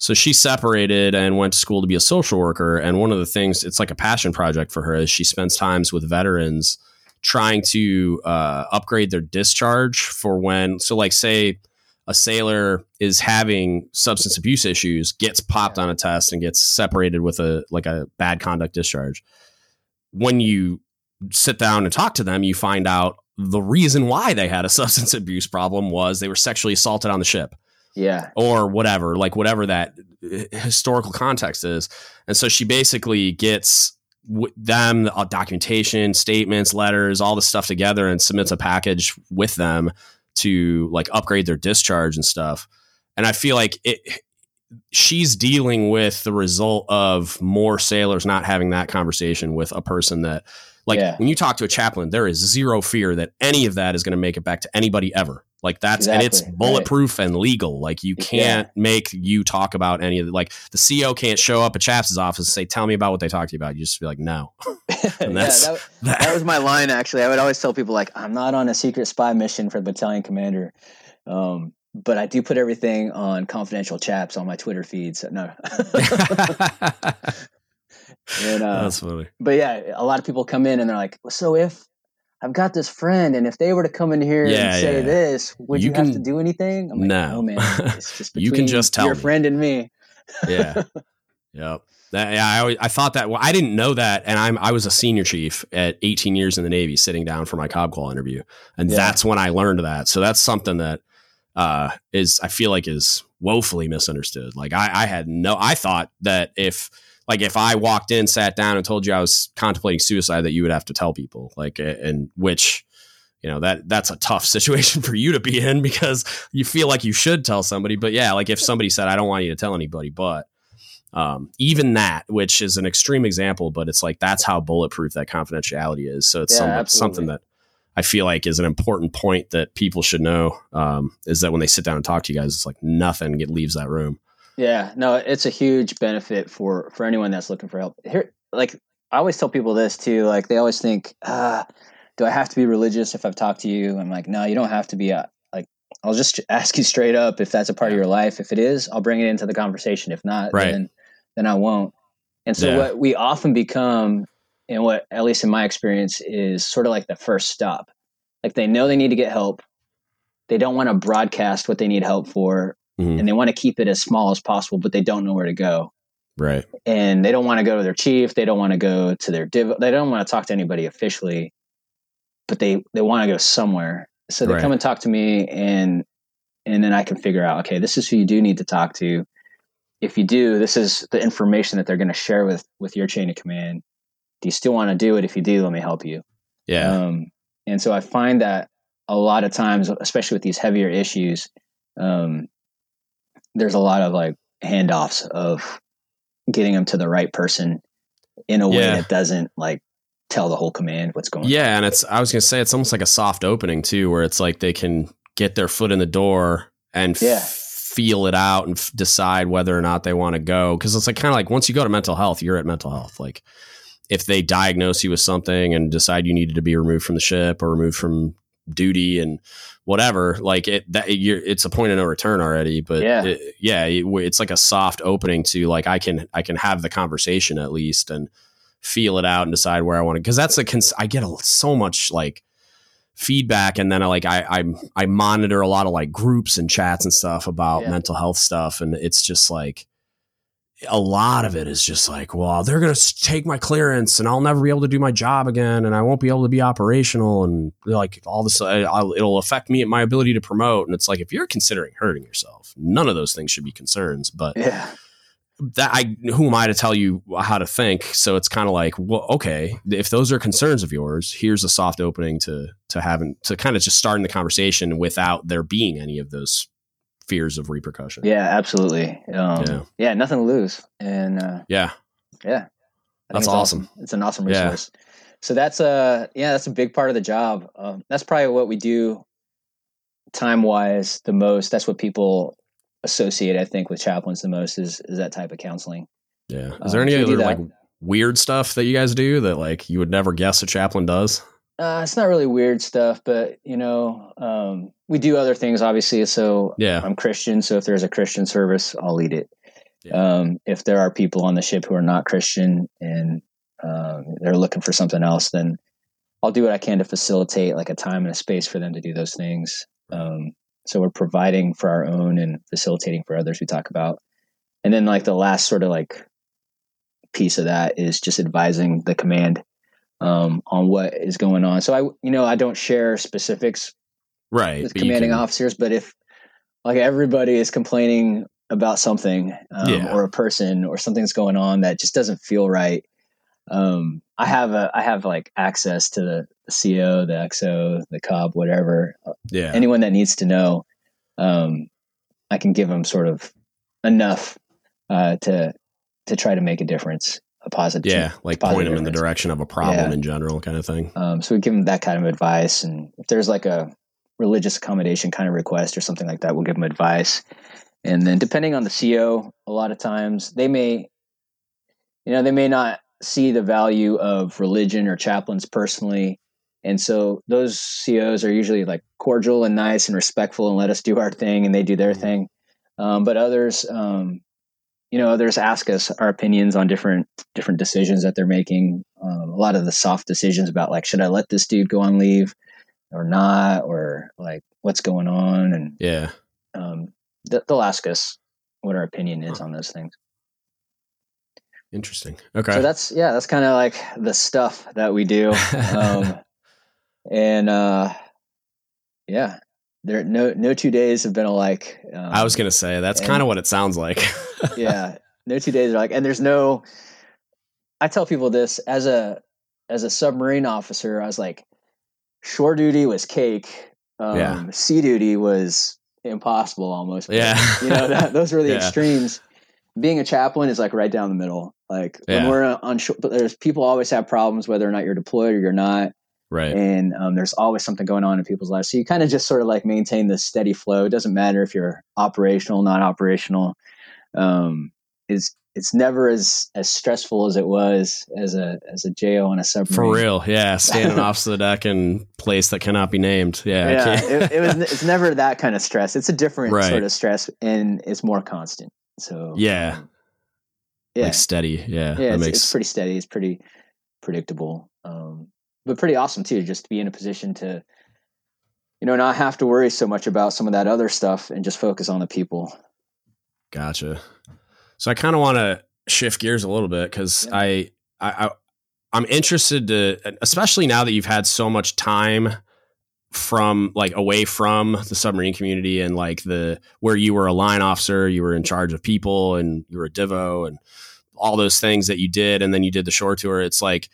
S1: So she separated and went to school to be a social worker. And one of the things, it's like a passion project for her, is she spends times with veterans trying to uh, upgrade their discharge for when, so like say a sailor is having substance abuse issues, gets popped on a test and gets separated with a like a bad conduct discharge. When you sit down and talk to them, you find out the reason why they had a substance abuse problem was they were sexually assaulted on the ship
S2: yeah.
S1: or whatever like whatever that historical context is. And so she basically gets them uh, documentation statements letters all the stuff together and submits a package with them to like upgrade their discharge and stuff. And i feel like it she's dealing with the result of more sailors not having that conversation with a person that like yeah. when you talk to a chaplain there is zero fear that any of that is going to make it back to anybody ever like that's exactly. and it's bulletproof right. and legal. Like you can't yeah. make you talk about any of the like the CO can't show up at Chaps' office and say, "Tell me about what they talked to you about." You just be like, "No."
S2: and that's, yeah, that, that. that, was my line. Actually, I would always tell people like, "I'm not on a secret spy mission for the battalion commander." Um, but I do put everything on confidential chaps on my Twitter feed. So no. and, uh, That's funny. But yeah, a lot of people come in and they're like, "So if I've got this friend, and if they were to come in here yeah, and say yeah. this, would you, you can, have to do anything?
S1: I'm like, no,
S2: no man. It's just
S1: you can just tell
S2: your
S1: me.
S2: friend and me.
S1: yeah. Yep. That, yeah, I always, I thought that. Well, I didn't know that, and I'm I was a senior chief at 18 years in the Navy, sitting down for my COB Qual interview, and yeah. that's when I learned that. So that's something that uh, is I feel like is woefully misunderstood. Like I, I had no, I thought that if like if I walked in, sat down, and told you I was contemplating suicide, that you would have to tell people. Like, and which, you know, that that's a tough situation for you to be in because you feel like you should tell somebody. But yeah, like if somebody said, "I don't want you to tell anybody," but um, even that, which is an extreme example, but it's like that's how bulletproof that confidentiality is. So it's yeah, some, something that I feel like is an important point that people should know um, is that when they sit down and talk to you guys, it's like nothing get leaves that room.
S2: Yeah, no, it's a huge benefit for for anyone that's looking for help. Here, like I always tell people this too. Like they always think, ah, do I have to be religious if I've talked to you? I'm like, no, you don't have to be. A, uh, like, I'll just ask you straight up if that's a part yeah. of your life. If it is, I'll bring it into the conversation. If not, right. then then I won't. And so yeah. what we often become, and what at least in my experience is sort of like the first stop. Like they know they need to get help. They don't want to broadcast what they need help for, mm-hmm. and they want to keep it as small as possible, but they don't know where to go.
S1: Right.
S2: and they don't want to go to their chief. They don't want to go to their div. They don't want to talk to anybody officially, but they they want to go somewhere. So they
S1: Right.
S2: come and talk to me, and and then I can figure out, okay, this is who you do need to talk to. If you do, this is the information that they're going to share with with your chain of command. Do you still want to do it? If you do, let me help you.
S1: Yeah.
S2: Um, and so I find that a lot of times, especially with these heavier issues, um, there's a lot of like handoffs of getting them to the right person in a way
S1: Yeah.
S2: that doesn't like tell the whole command what's going on.
S1: Yeah, and it's I was gonna say it's almost like a soft opening too, where it's like they can get their foot in the door and f- feel it out and f- decide whether or not they want to go. Because it's like kind of like once you go to mental health, you're at mental health. Like if they diagnose you with something and decide you needed to be removed from the ship or removed from duty and whatever, like it that you're, it's a point of no return already. But
S2: Yeah.
S1: it, yeah, it, it's like a soft opening to like I can I can have the conversation at least and feel it out and decide where I want to. Because that's a cons- I get a, so much like feedback, and then I like I I I monitor a lot of like groups and chats and stuff about
S2: Yeah.
S1: mental health stuff, and it's just like a lot of it is just like, well, they're gonna take my clearance, and I'll never be able to do my job again, and I won't be able to be operational, and like all this, I'll, it'll affect me and my ability to promote. And it's like if you're considering hurting yourself, none of those things should be concerns, but
S2: Yeah.
S1: that I who am I to tell you how to think? So it's kind of like, well, okay, if those are concerns of yours, here's a soft opening to to having to kind of just starting the conversation without there being any of those fears of repercussion.
S2: Yeah, absolutely. Um,
S1: Yeah.
S2: yeah. nothing to lose. And uh,
S1: Yeah.
S2: yeah.
S1: That's
S2: it's
S1: awesome.
S2: It's an awesome
S1: Yeah.
S2: resource. So that's a yeah, that's a big part of the job. Um, that's probably what we do time wise the most. That's what people associate, I think, with chaplains the most is is that type of counseling.
S1: Yeah. Is
S2: Um,
S1: there any
S2: we do
S1: other like weird stuff that you guys do that like you would never guess a chaplain does?
S2: Uh, it's not really weird stuff, but you know, um, we do other things obviously. So
S1: Yeah.
S2: I'm Christian, so if there's a Christian service, I'll lead it.
S1: Yeah.
S2: Um, if there are people on the ship who are not Christian and um, they're looking for something else, then I'll do what I can to facilitate like a time and a space for them to do those things. Um, so we're providing for our own and facilitating for others. We talk about, and then like the last sort of like piece of that is just advising the command um, on what is going on. So I, you know, I don't share specifics
S1: Right.
S2: with commanding
S1: can-
S2: officers, but if like everybody is complaining about something um,
S1: Yeah.
S2: or a person or something's going on that just doesn't feel right, um, I have a I have like access to the, the CO, the XO, the COB, whatever.
S1: Yeah.
S2: Anyone that needs to know, um, I can give them sort of enough uh, to to try to make a difference, a positive.
S1: yeah. Like
S2: positive
S1: point them in the direction of a problem
S2: Yeah.
S1: in general kind of thing.
S2: Um, so we give them that kind of advice, and if there's like a religious accommodation kind of request or something like that, we'll give them advice. And then depending on the CO, a lot of times they may, you know, they may not see the value of religion or chaplains personally. And so those COs are usually like cordial and nice and respectful and let us do our thing and they do their
S1: Mhm.
S2: thing. Um, but others, um, you know, others ask us our opinions on different different decisions that they're making. Um, a lot of the soft decisions about like, should I let this dude go on leave or not, or like what's going on, and
S1: Yeah.
S2: um, th- they'll ask us what our opinion is on those things.
S1: Interesting. Okay.
S2: So that's yeah, that's kind of like the stuff that we do. Um, and uh, yeah, there no no two days have been alike. Um,
S1: I was gonna say that's kind of what it sounds like.
S2: yeah, no two days are like, and there's no. I tell people this as a as a submarine officer. I was like, shore duty was cake. Um,
S1: Yeah.
S2: Sea duty was impossible almost.
S1: Yeah.
S2: you know that, those were the
S1: Yeah.
S2: extremes. Being a chaplain is like right down the middle. Like
S1: Yeah.
S2: when we're on shore, but there's people always have problems whether or not you're deployed or you're not,
S1: right.
S2: and um, there's always something going on in people's lives. So you kind of just sort of like maintain this steady flow. It doesn't matter if you're operational, not operational. Um, it's it's never as as stressful as it was as a as a JO on a submarine.
S1: For real, yeah. Standing off the deck in place that cannot be named. Yeah,
S2: Yeah, it, it was. It's never that kind of stress. It's a different
S1: Right.
S2: sort of stress, and it's more constant. So
S1: Yeah.
S2: um, yeah,
S1: like steady. Yeah,
S2: yeah. It's,
S1: makes
S2: it's pretty steady. It's pretty predictable, um, but pretty awesome too. Just to be in a position to, you know, not have to worry so much about some of that other stuff and just focus on the people.
S1: gotcha. So I kind of want to shift gears a little bit because yeah. I, I, I, I'm interested to, especially now that you've had so much time from like away from the submarine community and like the where you were a line officer, you were in charge of people, and you were a divo and all those things that you did, and then you did the shore tour. It's like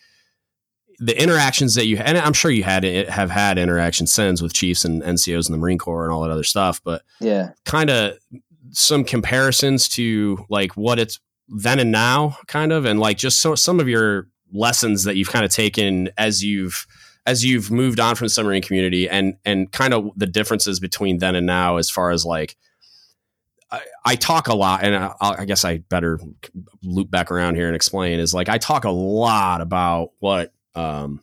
S1: the interactions that you and I'm sure you had have had interactions since with chiefs and NCOs in the Marine Corps and all that other stuff, but
S2: yeah,
S1: kind of some comparisons to like what it's then and now, kind of, and like just so some of your lessons that you've kind of taken as you've as you've moved on from the submarine community and and kind of the differences between then and now as far as like I, I talk a lot and I, I, guess I better loop back around here and explain is like I talk a lot about what um,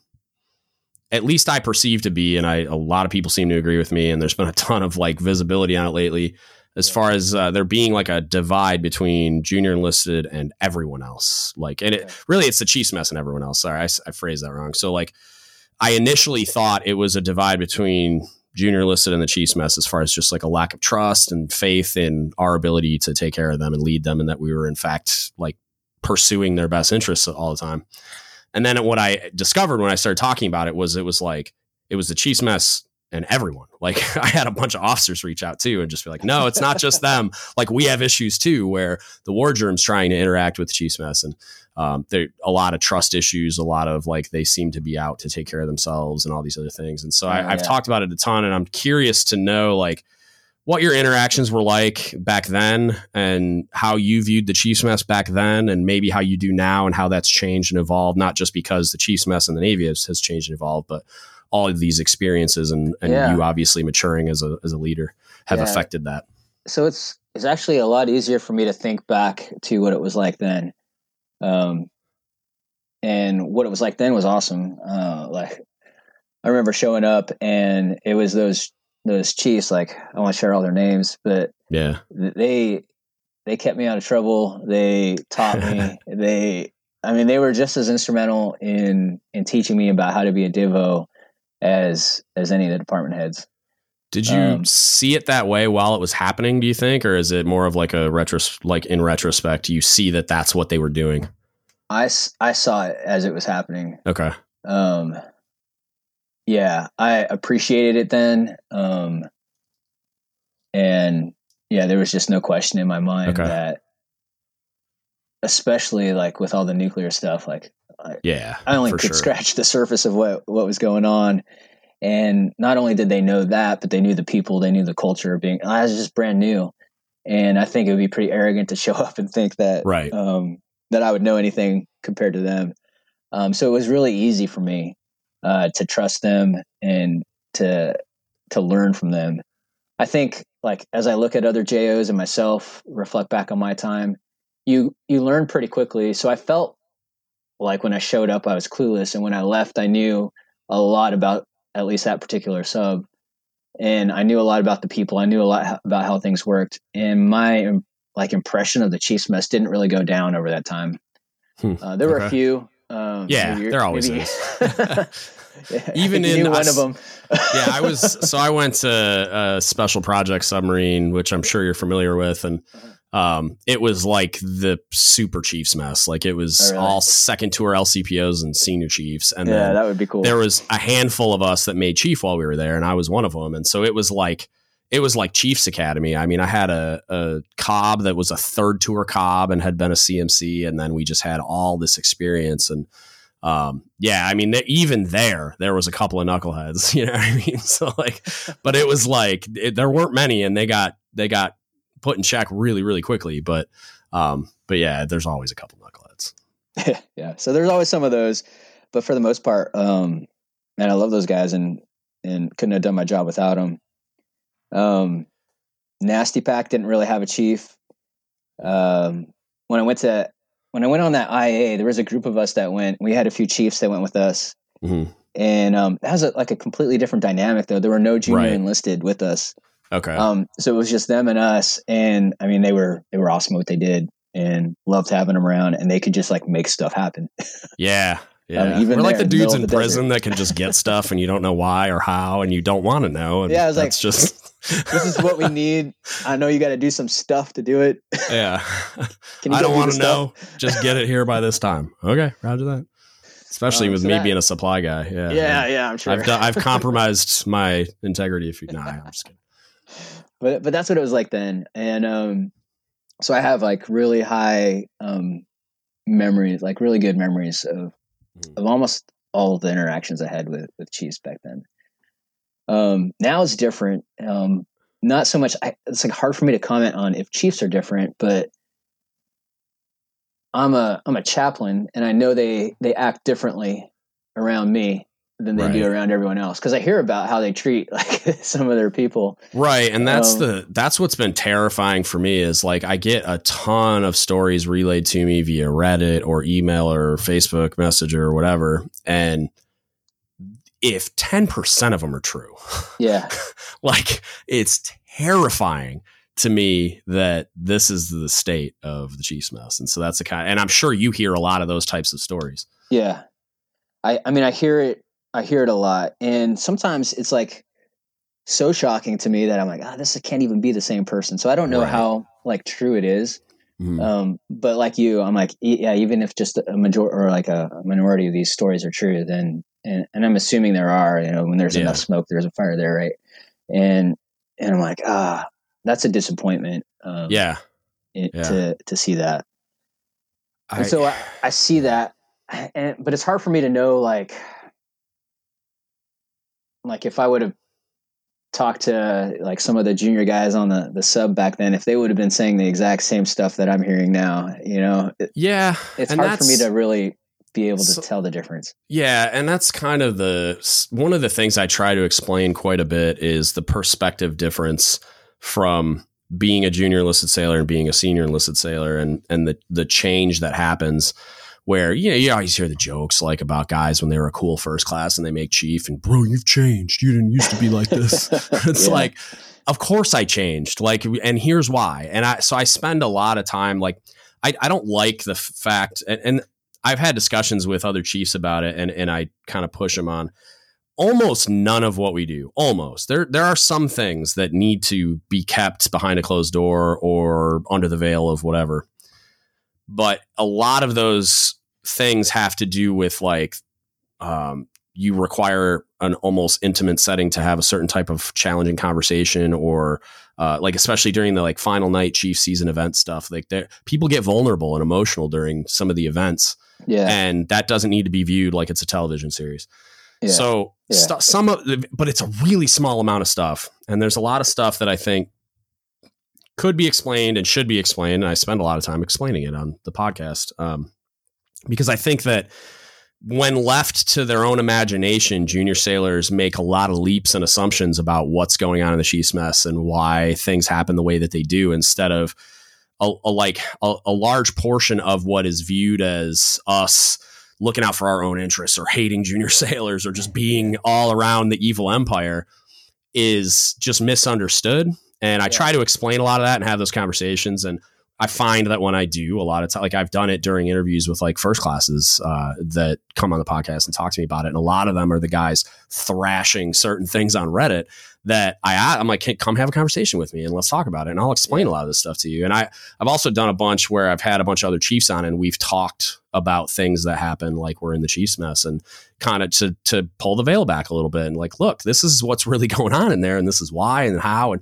S1: at least I perceive to be and I a lot of people seem to agree with me and there's been a ton of like visibility on it lately as far as uh, there being like a divide between junior enlisted and everyone else. Like and it really it's the chiefs mess and everyone else. Sorry I, I phrased that wrong. So like I initially thought it was a divide between junior enlisted and the Chiefs mess as far as just like a lack of trust and faith in our ability to take care of them and lead them, and that we were in fact like pursuing their best interests all the time. And then what I discovered when I started talking about it was it was like it was the Chiefs mess and everyone. Like I had a bunch of officers reach out too and just be like, no, it's not just them. Like we have issues too, where the wardroom's trying to interact with Chiefs mess and um, there a lot of trust issues, a lot of like they seem to be out to take care of themselves and all these other things. And so I, have talked about it a ton, and I'm curious to know like what your interactions were like back then, and how you viewed the Chiefs mess back then, and maybe how you do now, and how that's changed and evolved. Not just because the Chiefs mess and the Navy has, has changed and evolved, but all of these experiences and, and yeah. you obviously maturing as a as a leader have yeah. affected that.
S2: So it's it's actually a lot easier for me to think back to what it was like then. Um, and what it was like then was awesome. Uh, like I remember showing up and it was those those chiefs. Like I want to share all their names, but
S1: yeah,
S2: they they kept me out of trouble. They taught me. they, I mean, they were just as instrumental in in teaching me about how to be a divo as as any of the department heads.
S1: Did you um, see it that way while it was happening? Do you think, or is it more of like a retros like in retrospect, you see that that's what they were doing?
S2: I, I saw it as it was happening.
S1: Okay.
S2: Um, yeah, I appreciated it then. Um, and yeah, there was just no question in my mind okay. that, especially like with all the nuclear stuff, like
S1: I, yeah,
S2: I only could sure. scratch the surface of what what was going on. And not only did they know that, but they knew the people, they knew the culture. Being I was just brand new, and I think it would be pretty arrogant to show up and think that
S1: right
S2: um, that I would know anything compared to them. Um, so it was really easy for me uh, to trust them and to to learn from them. I think like as I look at other JOs and myself, reflect back on my time, you you learn pretty quickly. So I felt like when I showed up, I was clueless, and when I left, I knew a lot about at least that particular sub, and I knew a lot about the people. I knew a lot about how things worked, and my like impression of the Chiefs mess didn't really go down over that time. Hmm. Uh, there were okay. a few.
S1: Um, yeah, there always maybe, is. Even in
S2: one of them.
S1: yeah, I was. So I went to a special project submarine, which I'm sure you're familiar with, and uh-huh um, it was like the super chiefs mess. Like it was oh, really? all second tour LCPOs and senior chiefs. And
S2: yeah, that would be cool.
S1: There was a handful of us that made chief while we were there, and I was one of them. And so it was like it was like Chiefs Academy. I mean, I had a, a cob that was a third tour cob and had been a CMC, and then we just had all this experience and. Um, yeah, I mean, even there, there was a couple of knuckleheads, you know what I mean? So like, but it was like, it, there weren't many and they got, they got put in check really, really quickly. But um, but yeah, there's always a couple knuckleheads.
S2: yeah. So there's always some of those, but for the most part, um, man, I love those guys and and couldn't have done my job without them. Um, Nasty Pack didn't really have a chief. Um, when I went to when I went on that IA, there was a group of us that went. We had a few chiefs that went with us, mm-hmm. and um, that was a, like a completely different dynamic. Though there were no junior right. enlisted with us.
S1: Okay.
S2: Um, so it was just them and us, and I mean they were they were awesome at what they did, and loved having them around, and they could just like make stuff happen.
S1: yeah. Yeah, um, even we're like the dudes in, the prison that can just get stuff and you don't know why or how and you don't want to know. And
S2: yeah, I was
S1: that's
S2: like,
S1: just
S2: this is what we need. I know you got to do some stuff to do it.
S1: Yeah.
S2: Can you
S1: I don't want to know. Just get it here by this time. Okay, roger that. Especially
S2: Um,
S1: with
S2: so
S1: me
S2: that-
S1: being a supply guy. Yeah.
S2: Yeah, yeah, I'm sure.
S1: I've done, I've compromised my integrity. If you, nah, I'm just kidding.
S2: but but that's what it was like then and um so i have like really high um memories like really good memories of
S1: Mhm.
S2: of almost all the interactions i had with with chiefs back then. Um now it's different. Um not so much I, it's like hard for me to comment on if chiefs are different but i'm a i'm a chaplain and i know they they act differently around me than they do around everyone else because i hear about how they treat like some of their people
S1: Right, and that's
S2: Um,
S1: the that's what's been terrifying for me is like I get a ton of stories relayed to me via Reddit or email or Facebook Messenger or whatever, and if ten percent of them are true,
S2: yeah
S1: like it's terrifying to me that this is the state of the Chiefs mess, and so that's the kind. And I'm sure you hear a lot of those types of stories.
S2: Yeah. I I mean I hear it I hear it a lot and sometimes it's like so shocking to me that I'm like, ah, this can't even be the same person. So I don't know
S1: Right.
S2: how like true it is.
S1: Mhm.
S2: Um, but like you, I'm like, yeah, even if just a major or like a minority of these stories are true, then and, and I'm assuming there are, you know, when there's
S1: Yeah.
S2: enough smoke, there's a fire there, right? And and I'm like, ah, that's a disappointment. Um,
S1: yeah,
S2: it-
S1: yeah.
S2: to to see that.
S1: I,
S2: And so I, I see that, and but it's hard for me to know like like if I would have talked to like some of the junior guys on the the sub back then, if they would have been saying the exact same stuff that I'm hearing now, you know, it,
S1: yeah,
S2: it's hard for me to really be able to
S1: So-
S2: tell the difference.
S1: Yeah, and that's kind of the one of the things I try to explain quite a bit is the perspective difference from being a junior enlisted sailor and being a senior enlisted sailor and and the the change that happens where you know you always hear the jokes like about guys when they were a cool first class and they make chief and bro you've changed. You didn't used to be like this. It's
S2: Yeah.
S1: like of course I changed. Like and here's why. And I so I spend a lot of time like I, I don't like the fact and, and I've had discussions with other chiefs about it and and I kind of push them on almost none of what we do almost. There there are some things that need to be kept behind a closed door or under the veil of whatever but a lot of those things have to do with like um, you require an almost intimate setting to have a certain type of challenging conversation or uh, like especially during the like final night chief season event stuff like there people get vulnerable and emotional during some of the events.
S2: Yeah,
S1: and that doesn't need to be viewed like it's a television series.
S2: Yeah,
S1: so
S2: Yeah.
S1: stu- some of, the, but it's a really small amount of stuff, and there's a lot of stuff that I think could be explained and should be explained. And I spend a lot of time explaining it on the podcast um, because I think that when left to their own imagination, junior sailors make a lot of leaps and assumptions about what's going on in the Chiefs mess and why things happen the way that they do, instead of a, a like a, a large portion of what is viewed as us looking out for our own interests or hating junior sailors or just being all around the evil empire is just misunderstood. And I
S2: Yeah.
S1: try to explain a lot of that and have those conversations. And I find that when I do a lot of time, like I've done it during interviews with like first classes uh, that come on the podcast and talk to me about it. And a lot of them are the guys thrashing certain things on Reddit that I, I'm like, hey, come have a conversation with me and let's talk about it. And I'll explain a lot of this stuff to you. And I, I've also done a bunch where I've had a bunch of other chiefs on and we've talked about things that happen like we're in the Chiefs mess and kind of to to pull the veil back a little bit and like look this is what's really going on in there and this is why and how and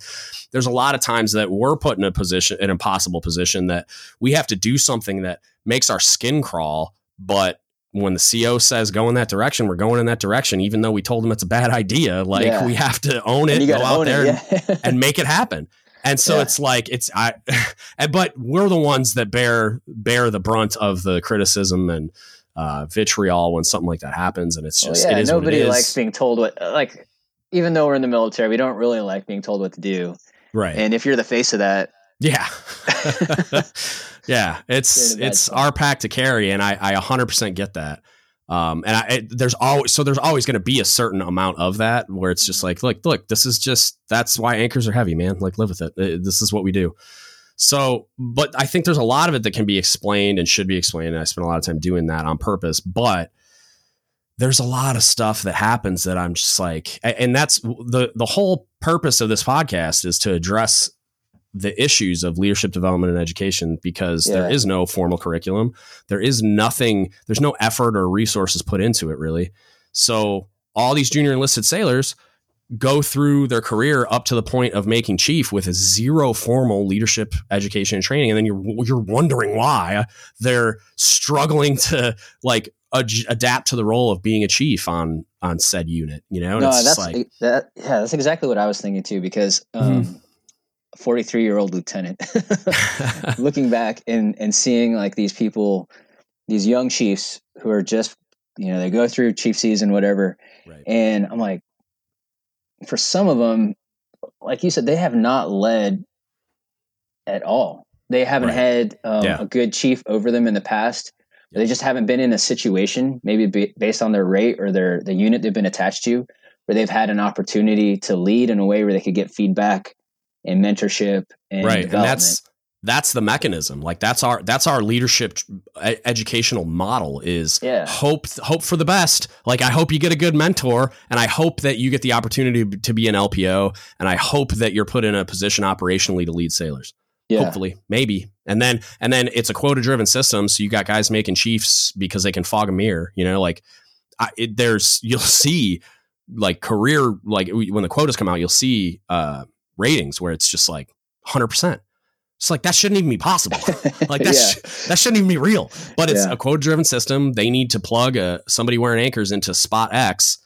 S1: there's a lot of times that we're put in a position an impossible position that we have to do something that makes our skin crawl but when the CO says go in that direction, we're going in that direction, even though we told them it's a bad idea. Like
S2: Yeah.
S1: we have to own it,
S2: and
S1: go out there
S2: it.
S1: and,
S2: Yeah.
S1: and make it happen. And so
S2: Yeah.
S1: it's like it's I, and, but we're the ones that bear bear the brunt of the criticism and uh, vitriol when something like that happens, and it's
S2: Well,
S1: just
S2: yeah,
S1: it is what
S2: nobody
S1: it
S2: likes being told what like even though we're in the military, we don't really like being told what to do.
S1: right?
S2: And if you're the face of that,
S1: yeah, yeah. It's
S2: You're in a bad
S1: it's our pack to carry, and I I 100% get that. Um, and I, it, there's always so there's always going to be a certain amount of that where it's just like, look, look, this is just that's why anchors are heavy, man. Like, live with it. Uh, This is what we do. So, but I think there's a lot of it that can be explained and should be explained. And I spend a lot of time doing that on purpose. But there's a lot of stuff that happens that I'm just like, and that's the the whole purpose of this podcast is to address the issues of leadership development and education because yeah. there is no formal curriculum. There is nothing, there's no effort or resources put into it really. So all these junior enlisted sailors go through their career up to the point of making chief with a zero formal leadership education and training and then you're you're wondering why they're struggling to like ad- adapt to the role of being a chief on on said unit you know
S2: and no, that's like that yeah that's exactly what i was thinking too because um, mm-hmm. 43 year old lieutenant looking back and and seeing like these people these young chiefs who are just you know they go through chief season whatever right. and i'm like for some of them like you said they have not led at all they haven't right. had um, yeah. a good chief over them in the past yeah. they just haven't been in a situation maybe based on their rate or their the unit they've been attached to where they've had an opportunity to lead in a way where they could get feedback and mentorship and right and
S1: that's that's the mechanism like that's our that's our leadership educational model is yeah. hope hope for the best like i hope you get a good mentor and i hope that you get the opportunity to be an lpo and i hope that you're put in a position operationally to lead sailors yeah. hopefully maybe and then and then it's a quota driven system so you got guys making chiefs because they can fog a mirror you know like I, it, there's you'll see like career like when the quotas come out you'll see uh ratings where it's just like 100%. It's like that shouldn't even be possible. like that, yeah. sh- that shouldn't even be real. But it's yeah. a quote driven system. They need to plug a, somebody wearing anchors into spot X,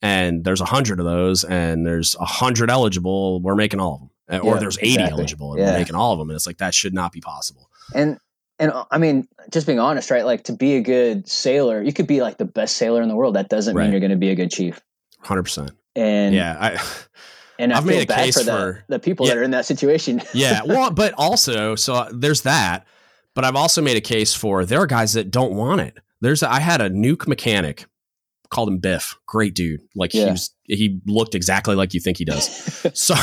S1: and there's a hundred of those, and there's a hundred eligible. We're making all of them, uh, or there's eighty exactly. eligible, and we're making all of them. And it's like that should not be possible.
S2: And and I mean, just being honest, right? Like to be a good sailor, you could be like the best sailor in the world. That doesn't right. mean you're going to be a good chief.
S1: Hundred percent.
S2: And
S1: yeah, I
S2: and I have made a case for, the, the people yeah, that are in that situation.
S1: yeah, well, but also, so there's that. But I've also made a case for there are guys that don't want it. There's a, I had a nuke mechanic called him Biff, great dude. Like yeah. he was, he looked exactly like you think he does. so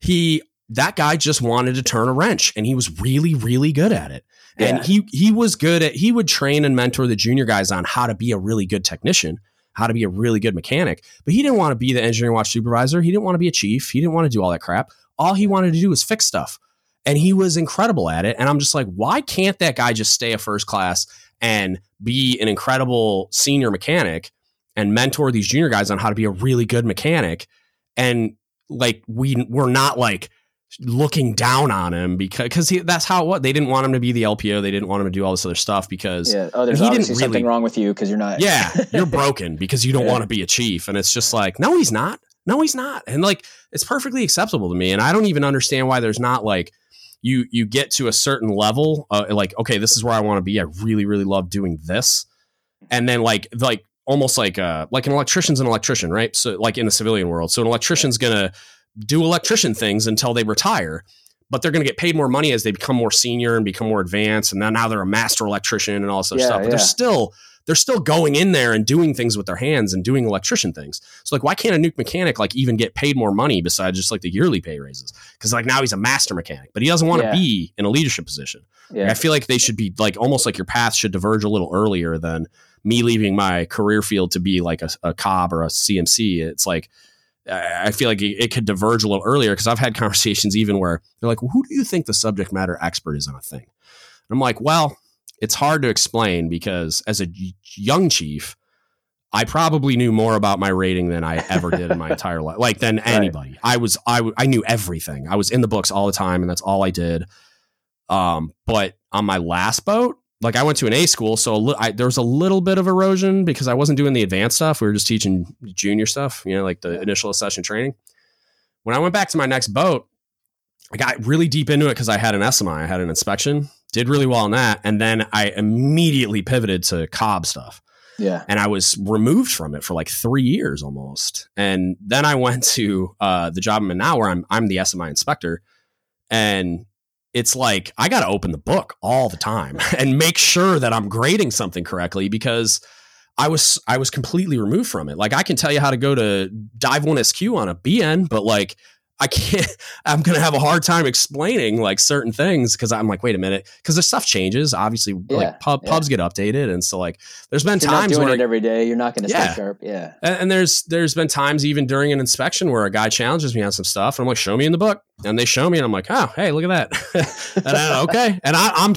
S1: he that guy just wanted to turn a wrench, and he was really really good at it. Yeah. And he he was good at he would train and mentor the junior guys on how to be a really good technician how to be a really good mechanic. But he didn't want to be the engineering watch supervisor. He didn't want to be a chief. He didn't want to do all that crap. All he wanted to do was fix stuff. And he was incredible at it. And I'm just like, why can't that guy just stay a first class and be an incredible senior mechanic and mentor these junior guys on how to be a really good mechanic? And like, we, we're not like, looking down on him because cause he, that's how what they didn't want him to be the LPO. They didn't want him to do all this other stuff because
S2: yeah. oh, there's he didn't really, something wrong with you because you're not.
S1: yeah, you're broken because you don't yeah. want to be a chief, and it's just like no, he's not. No, he's not, and like it's perfectly acceptable to me, and I don't even understand why there's not like you you get to a certain level, uh, like okay, this is where I want to be. I really really love doing this, and then like like almost like uh like an electrician's an electrician, right? So like in the civilian world, so an electrician's gonna do electrician things until they retire but they're going to get paid more money as they become more senior and become more advanced and now they're a master electrician and all this other yeah, stuff but yeah. they're still they're still going in there and doing things with their hands and doing electrician things so like why can't a nuke mechanic like even get paid more money besides just like the yearly pay raises because like now he's a master mechanic but he doesn't want to yeah. be in a leadership position yeah. i feel like they should be like almost like your path should diverge a little earlier than me leaving my career field to be like a, a cob or a cmc it's like I feel like it, could diverge a little earlier because I've had conversations even where they're like, well, who do you think the subject matter expert is on a thing? And I'm like, well, it's hard to explain because as a young chief, I probably knew more about my rating than I ever did in my entire life, like than anybody. Right. I was, I, I knew everything. I was in the books all the time and that's all I did. Um, but on my last boat, like I went to an A school, so li- I, there was a little bit of erosion because I wasn't doing the advanced stuff. We were just teaching junior stuff, you know, like the initial session training. When I went back to my next boat, I got really deep into it because I had an SMI, I had an inspection, did really well on that, and then I immediately pivoted to COB stuff.
S2: Yeah,
S1: and I was removed from it for like three years almost, and then I went to uh, the job I'm in now, where I'm I'm the SMI inspector, and it's like I got to open the book all the time and make sure that I'm grading something correctly because I was I was completely removed from it. Like I can tell you how to go to dive one SQ on a BN, but like I can't, I'm going to have a hard time explaining like certain things because I'm like, wait a minute, because the stuff changes. Obviously,
S2: Yeah,
S1: like pub,
S2: yeah.
S1: pubs get updated. And so, like, there's been
S2: you're
S1: times
S2: doing
S1: where
S2: it every day, you're not going to
S1: Yeah.
S2: stay sharp. Yeah.
S1: and, and there's there's been times even during an inspection where a guy challenges me on some stuff, and I'm like, "Show me in the book," and they show me, and I'm like, "Oh, hey, look at that." and I, okay, and I, I'm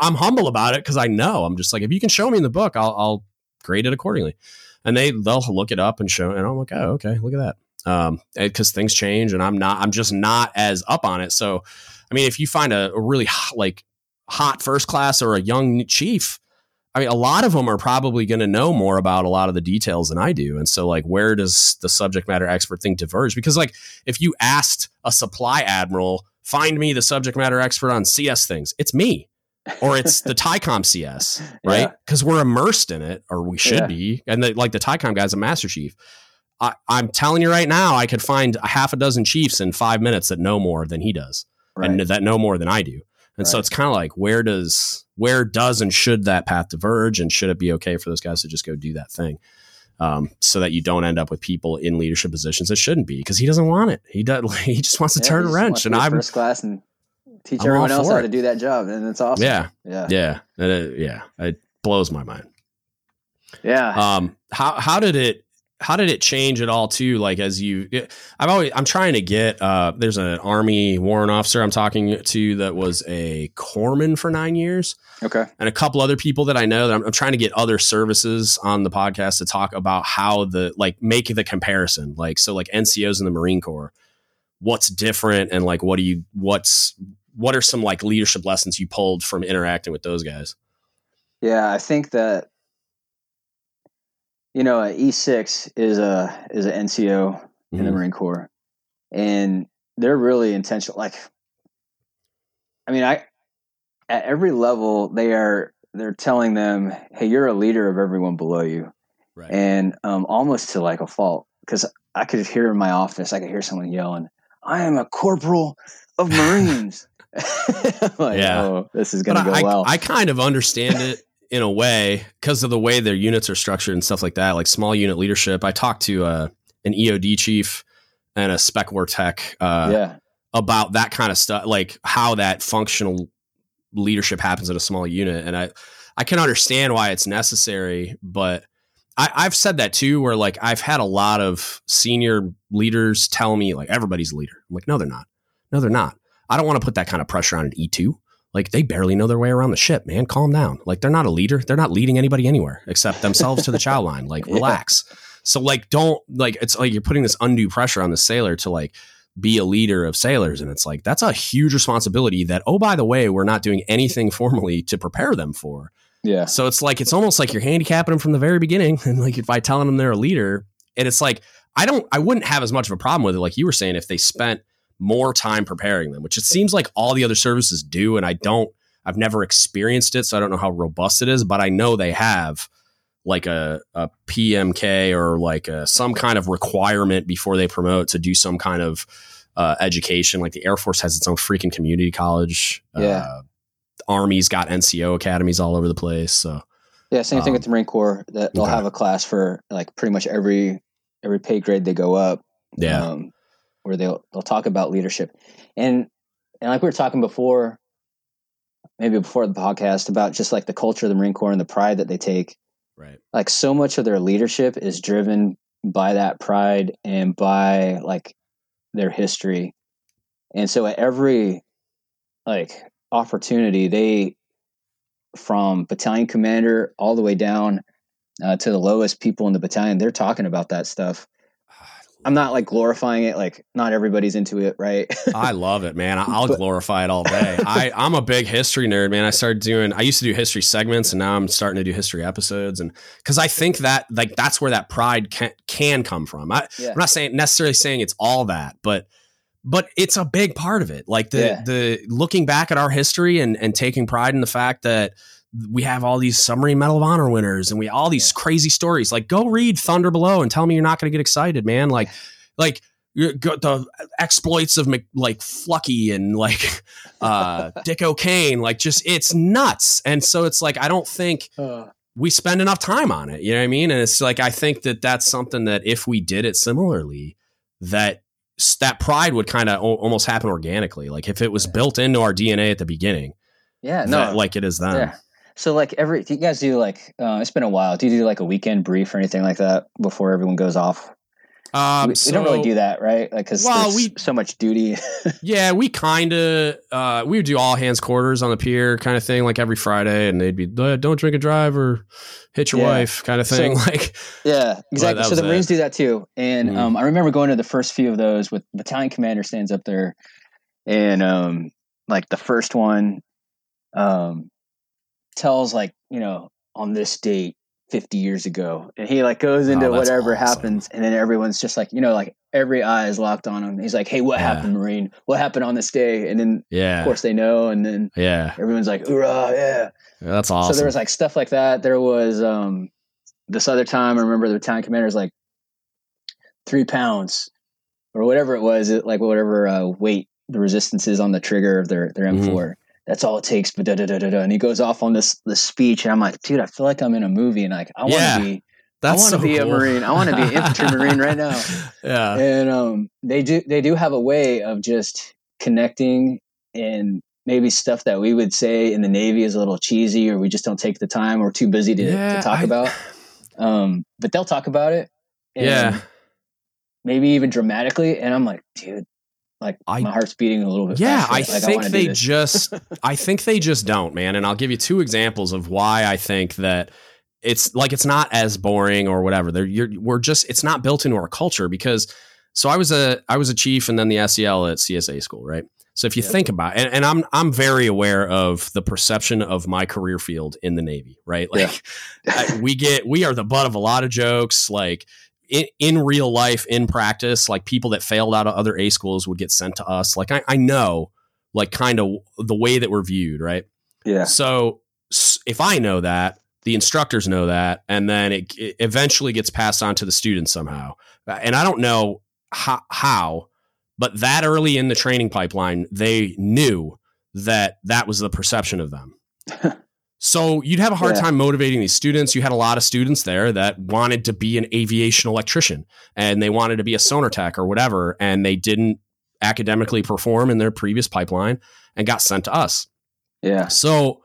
S1: I'm humble about it because I know I'm just like, if you can show me in the book, I'll I'll grade it accordingly. And they they'll look it up and show, and I'm like, "Oh, okay, look at that." Um, because things change, and I'm not I'm just not as up on it. So, I mean, if you find a, a really hot, like hot first class or a young chief. I mean, a lot of them are probably going to know more about a lot of the details than I do. And so, like, where does the subject matter expert thing diverge? Because, like, if you asked a supply admiral, find me the subject matter expert on CS things, it's me or it's the TYCOM CS, right?
S2: Yeah.
S1: Because we're immersed in it, or we should
S2: Yeah.
S1: be. And the, like, the TYCOM guy's a master chief. I, I'm telling you right now, I could find a half a dozen chiefs in five minutes that know more than he does
S2: Right.
S1: and that know more than I do. And so it's kind of like where does where does and should that path diverge, and should it be okay for those guys to just go do that thing, um, so that you don't end up with people in leadership positions that shouldn't be because he doesn't want it. He does. He just wants to
S2: Yeah,
S1: turn a wrench, and I'm
S2: first class and teach
S1: I'm
S2: everyone else how
S1: it.
S2: to do that job, and it's awesome.
S1: yeah,
S2: Yeah.
S1: yeah, it, yeah. It blows my mind.
S2: Yeah.
S1: Um, how how did it how did it change at all too? Like as you, I've always I'm trying to get. Uh, there's an army warrant officer I'm talking to that was a corpsman for nine years.
S2: okay.
S1: and a couple other people that I know that I'm, I'm trying to get other services on the podcast to talk about how the like make the comparison. Like so, like NCOs in the Marine Corps, what's different, and like what do you what's what are some like leadership lessons you pulled from interacting with those guys?
S2: Yeah, I think that you know, E six is a is an NCO in the
S1: Mhm.
S2: Marine Corps, and they're really intentional. Like, I mean, I at every level they are they're telling them, "Hey, you're a leader of everyone below you,"
S1: Right.
S2: and um, almost to like a fault because I could hear in my office, I could hear someone yelling, "I am a corporal of Marines." Like,
S1: Yeah.
S2: oh, this is gonna
S1: I,
S2: go well.
S1: I kind of understand it in a way because of the way their units are structured and stuff like that, like small unit leadership. I talked to uh, an EOD chief and a spec war tech uh,
S2: yeah,
S1: about that kind of stuff, like how that functional leadership happens in a small unit. And I, I can understand why it's necessary, but I, I've said that too, where like I've had a lot of senior leaders tell me like everybody's a leader. I'm like, no, they're not. No, they're not. I don't want to put that kind of pressure on an E2. Like they barely know their way around the ship, man. Calm down. Like they're not a leader. They're not leading anybody anywhere except themselves to the chow line. Like
S2: Yeah.
S1: relax. So like don't like it's like you're putting this undue pressure on the sailor to like be a leader of sailors and it's like that's a huge responsibility that oh by the way we're not doing anything formally to prepare them for
S2: yeah,
S1: so it's like it's almost like you're handicapping them from the very beginning and like by telling them they're a leader and it's like i don't i wouldn't have as much of a problem with it like you were saying if they spent more time preparing them which it seems like all the other services do and i don't i've never experienced it so i don't know how robust it is but i know they have like a, a PMK or like a, some kind of requirement before they promote to do some kind of uh, education. Like the Air Force has its own freaking community college.
S2: Yeah.
S1: Uh, Army's got NCO academies all over the place. So
S2: Yeah, same thing
S1: Um,
S2: with the Marine Corps. That they'll
S1: okay.
S2: have a class for like pretty much every every pay grade they go up.
S1: yeah,
S2: um, where they'll they'll talk about leadership, and and like we were talking before, maybe before the podcast about just like the culture of the Marine Corps and the pride that they take.
S1: right.
S2: Like so much of their leadership is driven by that pride and by like their history, and so at every like opportunity they from battalion commander all the way down uh, to the lowest people in the battalion they're talking about that stuff i'm not like glorifying it like not everybody's into it right
S1: I love it, man. I'll
S2: But-
S1: glorify it all day. I, I'm a big history nerd, man. I started doing, I used to do history segments and now I'm starting to do history episodes. And because I think that, like, that's where that pride can, can come from. I,
S2: yeah
S1: I'm not saying necessarily saying it's all that, but but it's a big part of it. Like the
S2: Yeah.
S1: the looking back at our history and and taking pride in the fact that we have all these submarine medal of honor winners and we all these
S2: Yeah.
S1: crazy stories. Like go read Thunder Below and tell me you're not going to get excited, man. Like like the exploits of like Fluckey and like uh Dick O'Kane. Like just it's nuts. And so it's like I don't think
S2: Uh,
S1: we spend enough time on it. You know what I mean? And it's like I think that that's something that if we did it similarly, that that pride would kind of almost happen organically. Like if it was built into our DNA at the beginning.
S2: Yeah, no,
S1: like it is then. Yeah.
S2: So like every, do you guys do like? Uh, it's been a while. Do you do like a weekend brief or anything like that before everyone goes off? Um, we, so, we, don't really do that, right? Like, cause well, we so much duty.
S1: yeah, we kind of uh, we would do all hands quarters on the pier, kind of thing, like every Friday, and they'd be don't drink and drive or hit your yeah. wife, kind of thing. So, like,
S2: yeah, exactly. So the Marines do that too, and mm-hmm. um, I remember going to the first few of those with battalion commander stands up there, and um, like the first one, um, tells like you know on this date 50 years ago and he like goes into oh, whatever awesome. happens and then everyone's just like you know like every eye is locked on him. He's like hey what yeah. happened marine? What happened on this day? And then yeah. of course they know and then
S1: yeah.
S2: everyone's like hoorah yeah,
S1: yeah that's awesome
S2: so there was like stuff like that. There was um this other time i remember the battalion commander's like three pounds or whatever it was it, like whatever uh, weight the resistance is on the trigger of their their m4 mm-hmm that's all it takes. But da, da, da, da, da, and he goes off on this this speech, and I'm like, dude, I feel like I'm in a movie, and like I want to yeah, be. I want to so be cool. a marine. I want to be an infantry marine right now.
S1: Yeah,
S2: and um, they do they do have a way of just connecting and maybe stuff that we would say in the Navy is a little cheesy, or we just don't take the time, or too busy to, yeah, to talk I, about. Um, but they'll talk about it.
S1: yeah.
S2: Maybe even dramatically, and I'm like, dude, like I, my heart's beating a little bit.
S1: Yeah,
S2: faster.
S1: I
S2: like,
S1: think I they just, I think they just don't, man. And I'll give you two examples of why I think that it's like it's not as boring or whatever. They're, you're, we're just, it's not built into our culture because. So I was a, I was a chief and then the SEL at CSA school, right? So if you think about it, and, and, I'm I'm very aware of the perception of my career field in the Navy, right? Like yeah. I, we get we are the butt of a lot of jokes. Like in, in, real life, in practice, like people that failed out of other A schools would get sent to us. Like I, I know, like kind of the way that we're viewed, right?
S2: Yeah.
S1: So if I know that, the instructors know that, and then it, it eventually gets passed on to the students somehow. And I don't know how, how, but that early in the training pipeline, they knew that that was the perception of them. So you'd have a hard yeah. time motivating these students. You had a lot of students there that wanted to be an aviation electrician and they wanted to be a sonar tech or whatever, and they didn't academically perform in their previous pipeline and got sent to us.
S2: Yeah.
S1: So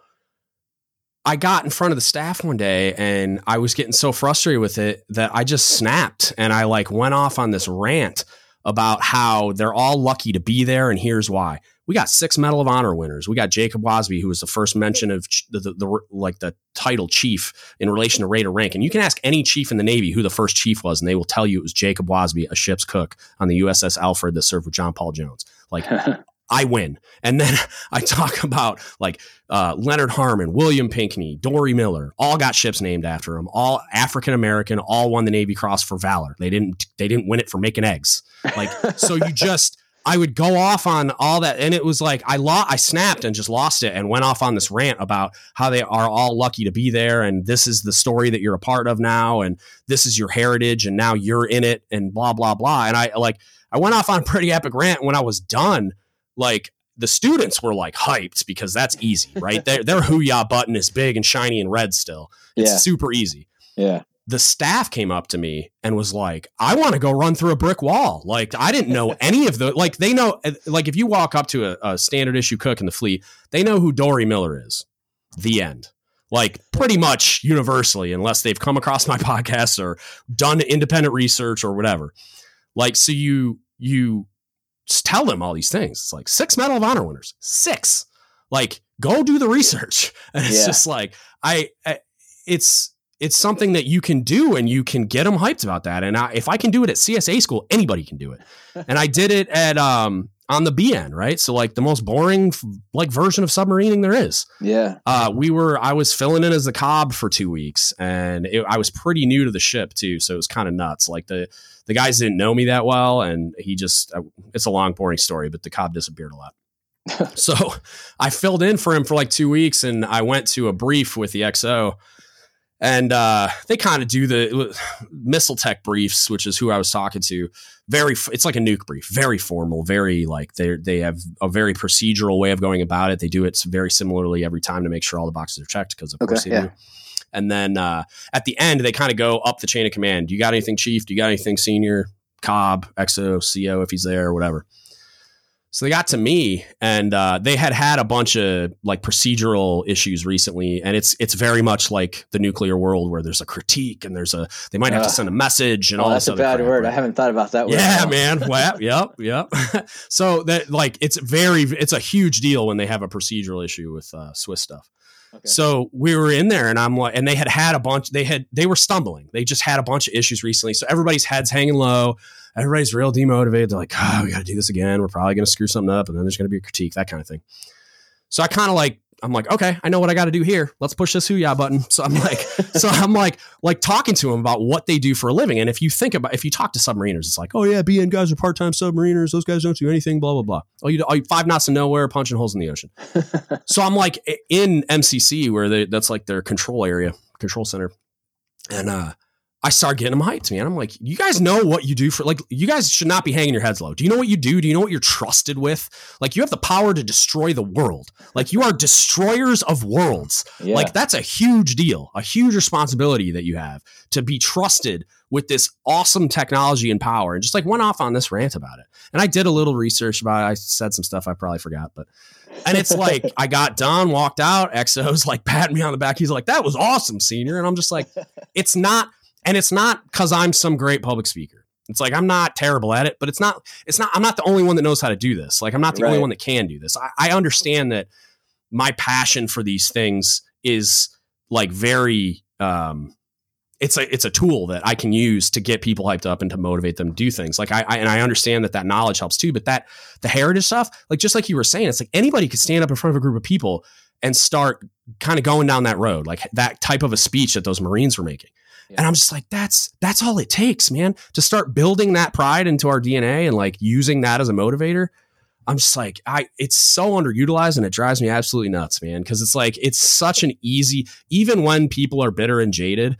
S1: I got in front of the staff one day and I was getting so frustrated with it that I just snapped and I like went off on this rant about how they're all lucky to be there and here's why we got six Medal of Honor winners. We got Jacob Wasbie, who was the first mention of the, the, the, like the title chief in relation to rate of rank. And you can ask any chief in the Navy who the first chief was, and they will tell you it was Jacob Wasbie, a ship's cook on the USS Alfred that served with John Paul Jones. Like I win. And then I talk about like uh, Leonard Harmon, William Pinckney, Dorie Miller, all got ships named after them. All African American, all won the Navy Cross for valor. They didn't. They didn't win it for making eggs. Like so, you just I would go off on all that, and it was like I lost, I snapped and just lost it, and went off on this rant about how they are all lucky to be there, and this is the story that you're a part of now, and this is your heritage, and now you're in it, and blah blah blah. And I like I went off on a pretty epic rant. When I was done, like the students were like hyped because that's easy, right? their their Hoo-Yah button is big and shiny and red still. It's yeah. super easy.
S2: Yeah
S1: the staff came up to me and was like, I want to go run through a brick wall. Like, I didn't know any of the, like, they know, eh, like, if you walk up to a, a, standard issue cook in the fleet, they know who Dorie Miller is. The end. Like, pretty much universally, unless they've come across my podcast or done independent research or whatever. Like, so you, you tell them all these things. It's like six Medal of Honor winners, six. Like, go do the research. And it's yeah. just like, I, I it's, it's something that you can do and you can get them hyped about that. And I, if I can do it at CSA school, anybody can do it. and I did it at um on the BN, right? So like the most boring like version of submarining there is.
S2: Yeah.
S1: Uh, we were I was filling in as the cob for two weeks, and it, I was pretty new to the ship too, so it was kind of nuts. Like the the guys didn't know me that well, and he just uh, it's a long boring story, but the cob disappeared a lot. so I filled in for him for like two weeks, and I went to a brief with the XO and uh, they kind of do the missile tech briefs, which is who I was talking to. Very, it's like a nuke brief, very formal, very like they they have a very procedural way of going about it. They do it very similarly every time to make sure all the boxes are checked because of okay, course they yeah. do. And then uh, at the end, they kind of go up the chain of command. Do you got anything, chief? Do you got anything, senior? COB, XO, CO if he's there or whatever. So they got to me, and uh, they had had a bunch of like procedural issues recently, and it's it's very much like the nuclear world where there's a critique and there's a they might have
S2: Uh,
S1: to send a message and
S2: Oh,
S1: all
S2: that's a bad
S1: crap,
S2: word. I haven't thought about that word.
S1: Yeah, man. Well, yep, yep. so that like it's very it's a huge deal when they have a procedural issue with uh, Swiss stuff.
S2: Okay.
S1: So we were in there, and I'm like, and they had had a bunch. They had they were stumbling. They just had a bunch of issues recently. So everybody's heads hanging low. Everybody's real demotivated. They're like, oh, we got to do this again. We're probably going to screw something up, and then there's going to be a critique, that kind of thing. So I kind of like, I'm like, okay, I know what I got to do here. Let's push this hoo-yah button. So I'm like, so I'm like, like talking to them about what they do for a living. And if you think about, if you talk to submariners, it's like, oh yeah, BN guys are part-time submariners. Those guys don't do anything. Blah blah blah. Oh, you, do, oh, you five knots of nowhere, punching holes in the ocean. so I'm like in MCC where they, that's like their control area, control center, and uh, I start getting them hyped, man. I'm like, you guys know what you do for like, you guys should not be hanging your heads low. Do you know what you do? Do you know what you're trusted with? Like, you have the power to destroy the world. Like, you are destroyers of worlds.
S2: Yeah.
S1: Like that's a huge deal, a huge responsibility that you have to be trusted with this awesome technology and power. And just like went off on this rant about it. And I did a little research about it. I said some stuff I probably forgot, but and it's like I got done, walked out, XO's like patting me on the back. He's like, that was awesome, senior. And I'm just like, it's not, and it's not because I'm some great public speaker. It's like I'm not terrible at it, but it's not, it's not, I'm not the only one that knows how to do this. Like I'm not the only one that can do this. I, I understand that my passion for these things is like very um it's a it's a tool that I can use to get people hyped up and to motivate them to do things. Like I, I and I understand that that knowledge helps too. But that the heritage stuff, like just like you were saying, it's like anybody could stand up in front of a group of people and start kind of going down that road, like that type of a speech that those Marines were making.
S2: Yeah.
S1: And I'm just like, that's that's all it takes, man, to start building that pride into our DNA and like using that as a motivator. I'm just like, I it's so underutilized and it drives me absolutely nuts, man. Cause it's like it's such an easy, even when people are bitter and jaded,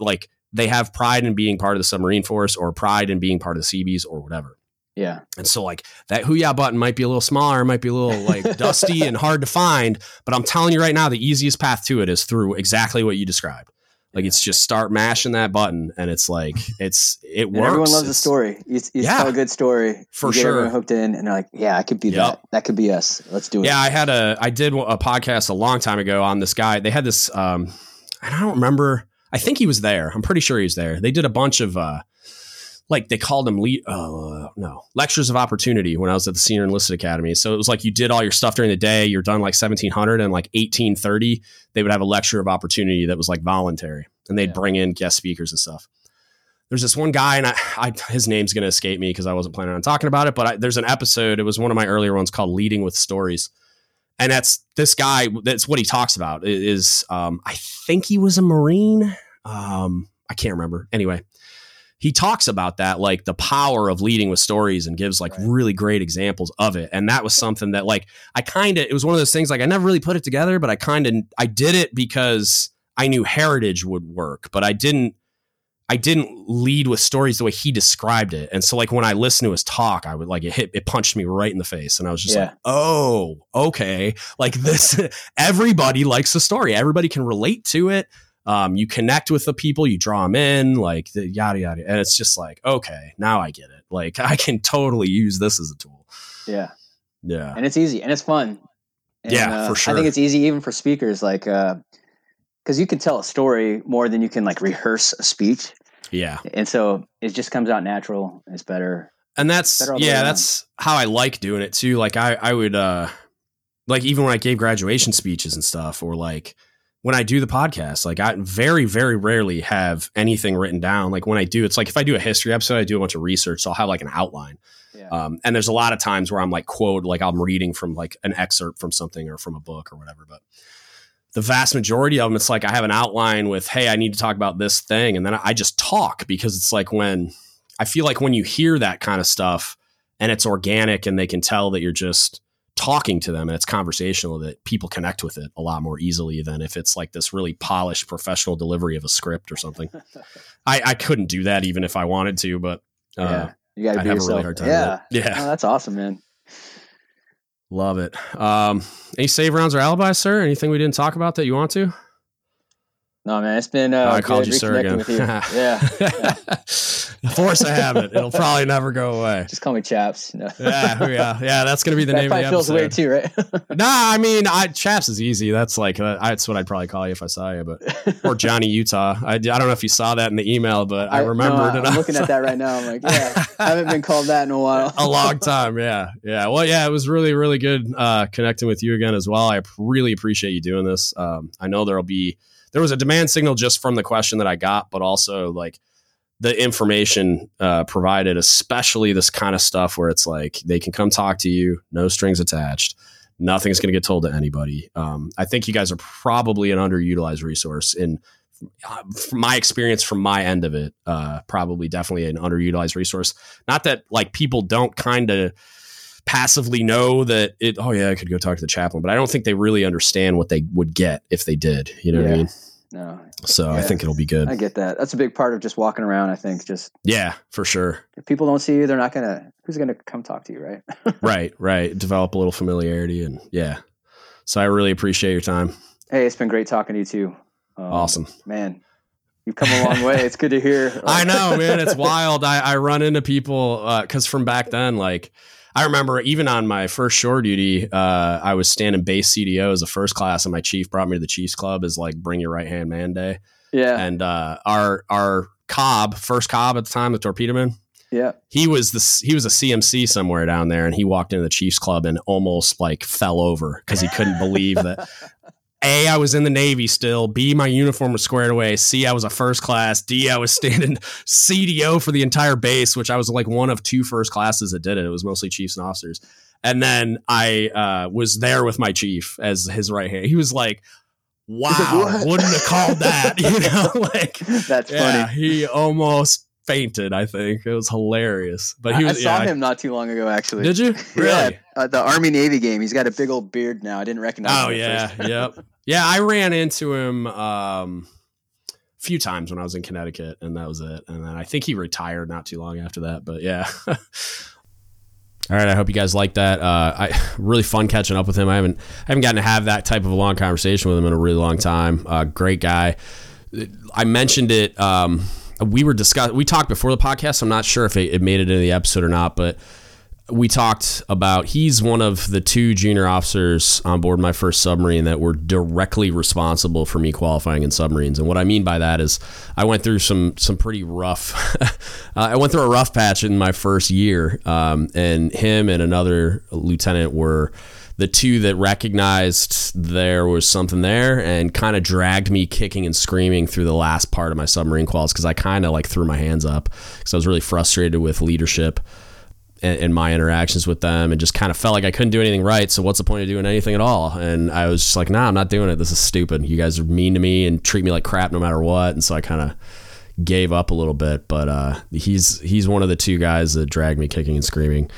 S1: like they have pride in being part of the submarine force or pride in being part of the Seabees or whatever.
S2: yeah.
S1: And so like that hoo-yah button might be a little smaller, might be a little like dusty and hard to find, but I'm telling you right now, the easiest path to it is through exactly what you described. Like it's just start mashing that button and it's like it's it
S2: And
S1: works.
S2: everyone loves a
S1: It's-
S2: story. You, you
S1: Yeah.
S2: tell a good story.
S1: For
S2: you get
S1: sure.
S2: hooked in, and they're like, "Yeah, I could be
S1: Yep.
S2: that. That could be us. Let's do it."
S1: Yeah, I had a I did a podcast a long time ago on this guy. They had this um and I don't remember. I think he was there. I'm pretty sure he was there. They did a bunch of uh like they called them lead uh no lectures of opportunity when I was at the senior enlisted academy. So it was like you did all your stuff during the day. You're done like 1700 and like 1830 they would have a lecture of opportunity that was like voluntary and they'd
S2: Yeah.
S1: bring in guest speakers and stuff. There's this one guy and I, I his name's going to escape me because I wasn't planning on talking about it. But I, there's an episode. It was one of my earlier ones called "Leading with Stories." and that's this guy that's what he talks about is um, i think he was a marine um, i can't remember anyway he talks about that like the power of leading with stories and gives like
S2: Right.
S1: really great examples of it and that was something that like i kind of it was one of those things like i never really put it together but i kind of i did it because i knew heritage would work but i didn't I didn't lead with stories the way he described it. And so like when I listened to his talk, I would like it hit it punched me right in the face. And I was just
S2: Yeah.
S1: like, oh, okay. Like this everybody likes the story. Everybody can relate to it. Um, you connect with the people, you draw them in, like the yada yada. And it's just like, okay, now I get it. Like I can totally use this as a tool.
S2: yeah.
S1: Yeah.
S2: and it's easy and it's fun. And,
S1: Yeah,
S2: uh,
S1: for sure.
S2: I think it's easy even for speakers, like because you can tell a story more than you can like rehearse a speech,
S1: Yeah.
S2: and so it just comes out natural. It's better.
S1: and that's
S2: Better
S1: yeah
S2: around.
S1: that's how i like doing it too like i i would uh like even when i gave graduation speeches and stuff or like when i do the podcast like i very very rarely have anything written down like when i do it's like if i do a history episode i do a bunch of research so i'll have like an outline
S2: Yeah.
S1: um, and there's a lot of times where i'm like quote like i'm reading from like an excerpt from something or from a book or whatever but the vast majority of them it's like i have an outline with hey i need to talk about this thing and then i just talk because it's like when i feel like when you hear that kind of stuff and it's organic and they can tell that you're just talking to them and it's conversational that people connect with it a lot more easily than if it's like this really polished professional delivery of a script or something i, I couldn't do that even if i wanted to but uh,
S2: yeah, you got to
S1: I'd
S2: be
S1: have a
S2: yourself.
S1: really hard time
S2: yeah.
S1: Yeah.
S2: Oh, that's awesome, man.
S1: Love it. Um, any save rounds or alibis, sir? Anything we didn't talk about that you want to?
S2: No, man, it's been uh,
S1: Oh, I called you sir again.
S2: you. yeah,
S1: Force a habit. It'll probably never go away.
S2: Just call me Chaps. No.
S1: yeah, yeah, yeah. That's gonna be the
S2: that
S1: name of the
S2: feels weird too, right?
S1: nah, I mean, I, Chaps is easy. That's like uh, that's what I'd probably call you if I saw you. But or Johnny Utah. I, I don't know if you saw that in the email, but I, I remembered.
S2: No, I'm looking at that right now. I'm like, yeah, I haven't been called that in a while.
S1: a long time. Yeah, yeah. Well, yeah. It was really, really good uh, connecting with you again as well. I really appreciate you doing this. Um, I know there'll be there was a demand signal just from the question that I got, but also like the information uh, provided, especially this kind of stuff where it's like they can come talk to you, no strings attached. Nothing's going to get told to anybody. Um, I think you guys are probably an underutilized resource in uh, from my experience from my end of it. Uh, probably definitely an underutilized resource. Not that like people don't kind of passively know that it. Oh yeah, I could go talk to the chaplain, but I don't think they really understand what they would get if they did. You know yeah. what I mean?
S2: No.
S1: So yeah, I think it'll be good.
S2: I get that. That's a big part of just walking around. I think just
S1: yeah, for sure.
S2: If people don't see you, they're not gonna. Who's gonna come talk to you, right?
S1: right, right. Develop a little familiarity, and yeah. So I really appreciate your time.
S2: Hey, it's been great talking to you too.
S1: Um, awesome,
S2: man. You've come a long way. It's good to hear.
S1: I know, man. It's wild. I, I run into people because uh, from back then, like I remember even on my first shore duty, uh, I was standing base CDO as a first class, and my chief brought me to the Chiefs Club as like bring your right hand man day.
S2: Yeah,
S1: and uh, our our COB, first COB at the time, the torpedo man.
S2: Yeah,
S1: he was the he was a CMC somewhere down there, and he walked into the Chiefs Club and almost like fell over because he couldn't believe that A, I was in the Navy still. B, my uniform was squared away. C, I was a first class. D, I was standing CDO for the entire base, which I was like one of two first classes that did it. It was mostly chiefs and officers. And then I uh, was there with my chief as his right hand. He was like, wow, wouldn't have called that. You know, like
S2: that's yeah,
S1: funny. He almost fainted. I think it was hilarious. But he was,
S2: I saw
S1: yeah,
S2: him not too long ago. Actually,
S1: did you? Really?
S2: yeah, uh, the Army Navy game. He's got a big old beard now. I didn't recognize.
S1: Oh yeah, yep, yeah. I ran into him um, a few times when I was in Connecticut, and that was it. And then I think he retired not too long after that. But yeah. All right, I hope you guys like that. Uh, I really fun catching up with him. I haven't I haven't gotten to have that type of a long conversation with him in a really long time. Uh, great guy. I mentioned it. Um, we were discussing, we talked before the podcast. So I'm not sure if it, it made it into the episode or not, but we talked about he's one of the two junior officers on board my first submarine that were directly responsible for me qualifying in submarines. And what I mean by that is I went through some some pretty rough. uh, I went through a rough patch in my first year, um, and him and another lieutenant were the two that recognized there was something there and kind of dragged me kicking and screaming through the last part of my submarine quals because I kind of like threw my hands up because I was really frustrated with leadership and, and, my interactions with them and just kind of felt like I couldn't do anything right. So what's the point of doing anything at all? And I was just like, nah, I'm not doing it. This is stupid. You guys are mean to me and treat me like crap no matter what. And so I kind of gave up a little bit. But uh, he's he's one of the two guys that dragged me kicking and screaming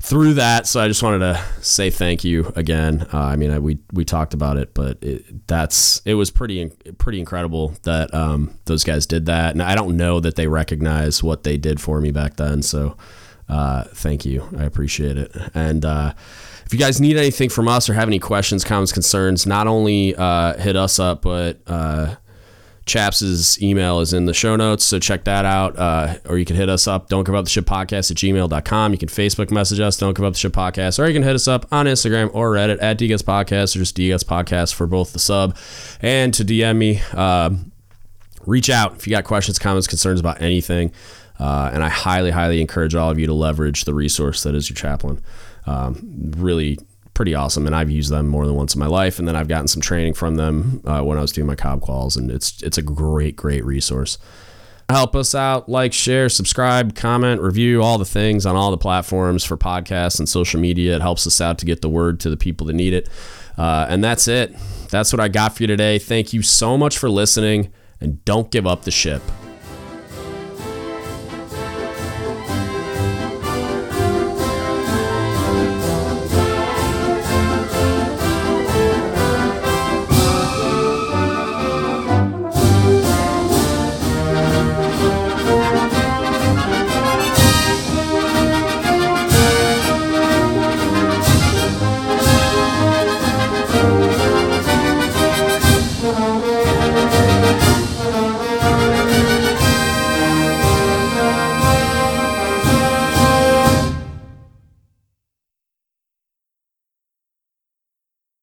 S1: through that. So I just wanted to say thank you again. Uh, I mean, I, we we talked about it, but it, that's it was pretty pretty incredible that um, those guys did that, and I don't know that they recognize what they did for me back then. So uh, thank you, I appreciate it. And uh, if you guys need anything from us or have any questions, comments, concerns, not only uh, hit us up, but uh, Chaps' email is in the show notes, so check that out. Uh, or you can hit us up, don't give up the ship podcast at gmail.com. You can Facebook message us, don't give up the ship podcast, or you can hit us up on Instagram or Reddit at DGUTS Podcast or just DGUTS Podcast for both the sub and to DM me. Uh, reach out if you got questions, comments, concerns about anything. Uh, and I highly, highly encourage all of you to leverage the resource that is your chaplain. Um, really pretty awesome, and I've used them more than once in my life. And then I've gotten some training from them uh, when I was doing my cob quals, and it's it's a great great resource. Help us out, like, share, subscribe, comment, review, all the things on all the platforms for podcasts and social media. It helps us out to get the word to the people that need it. Uh, and that's it. That's what I got for you today. Thank you so much for listening, and don't give up the ship.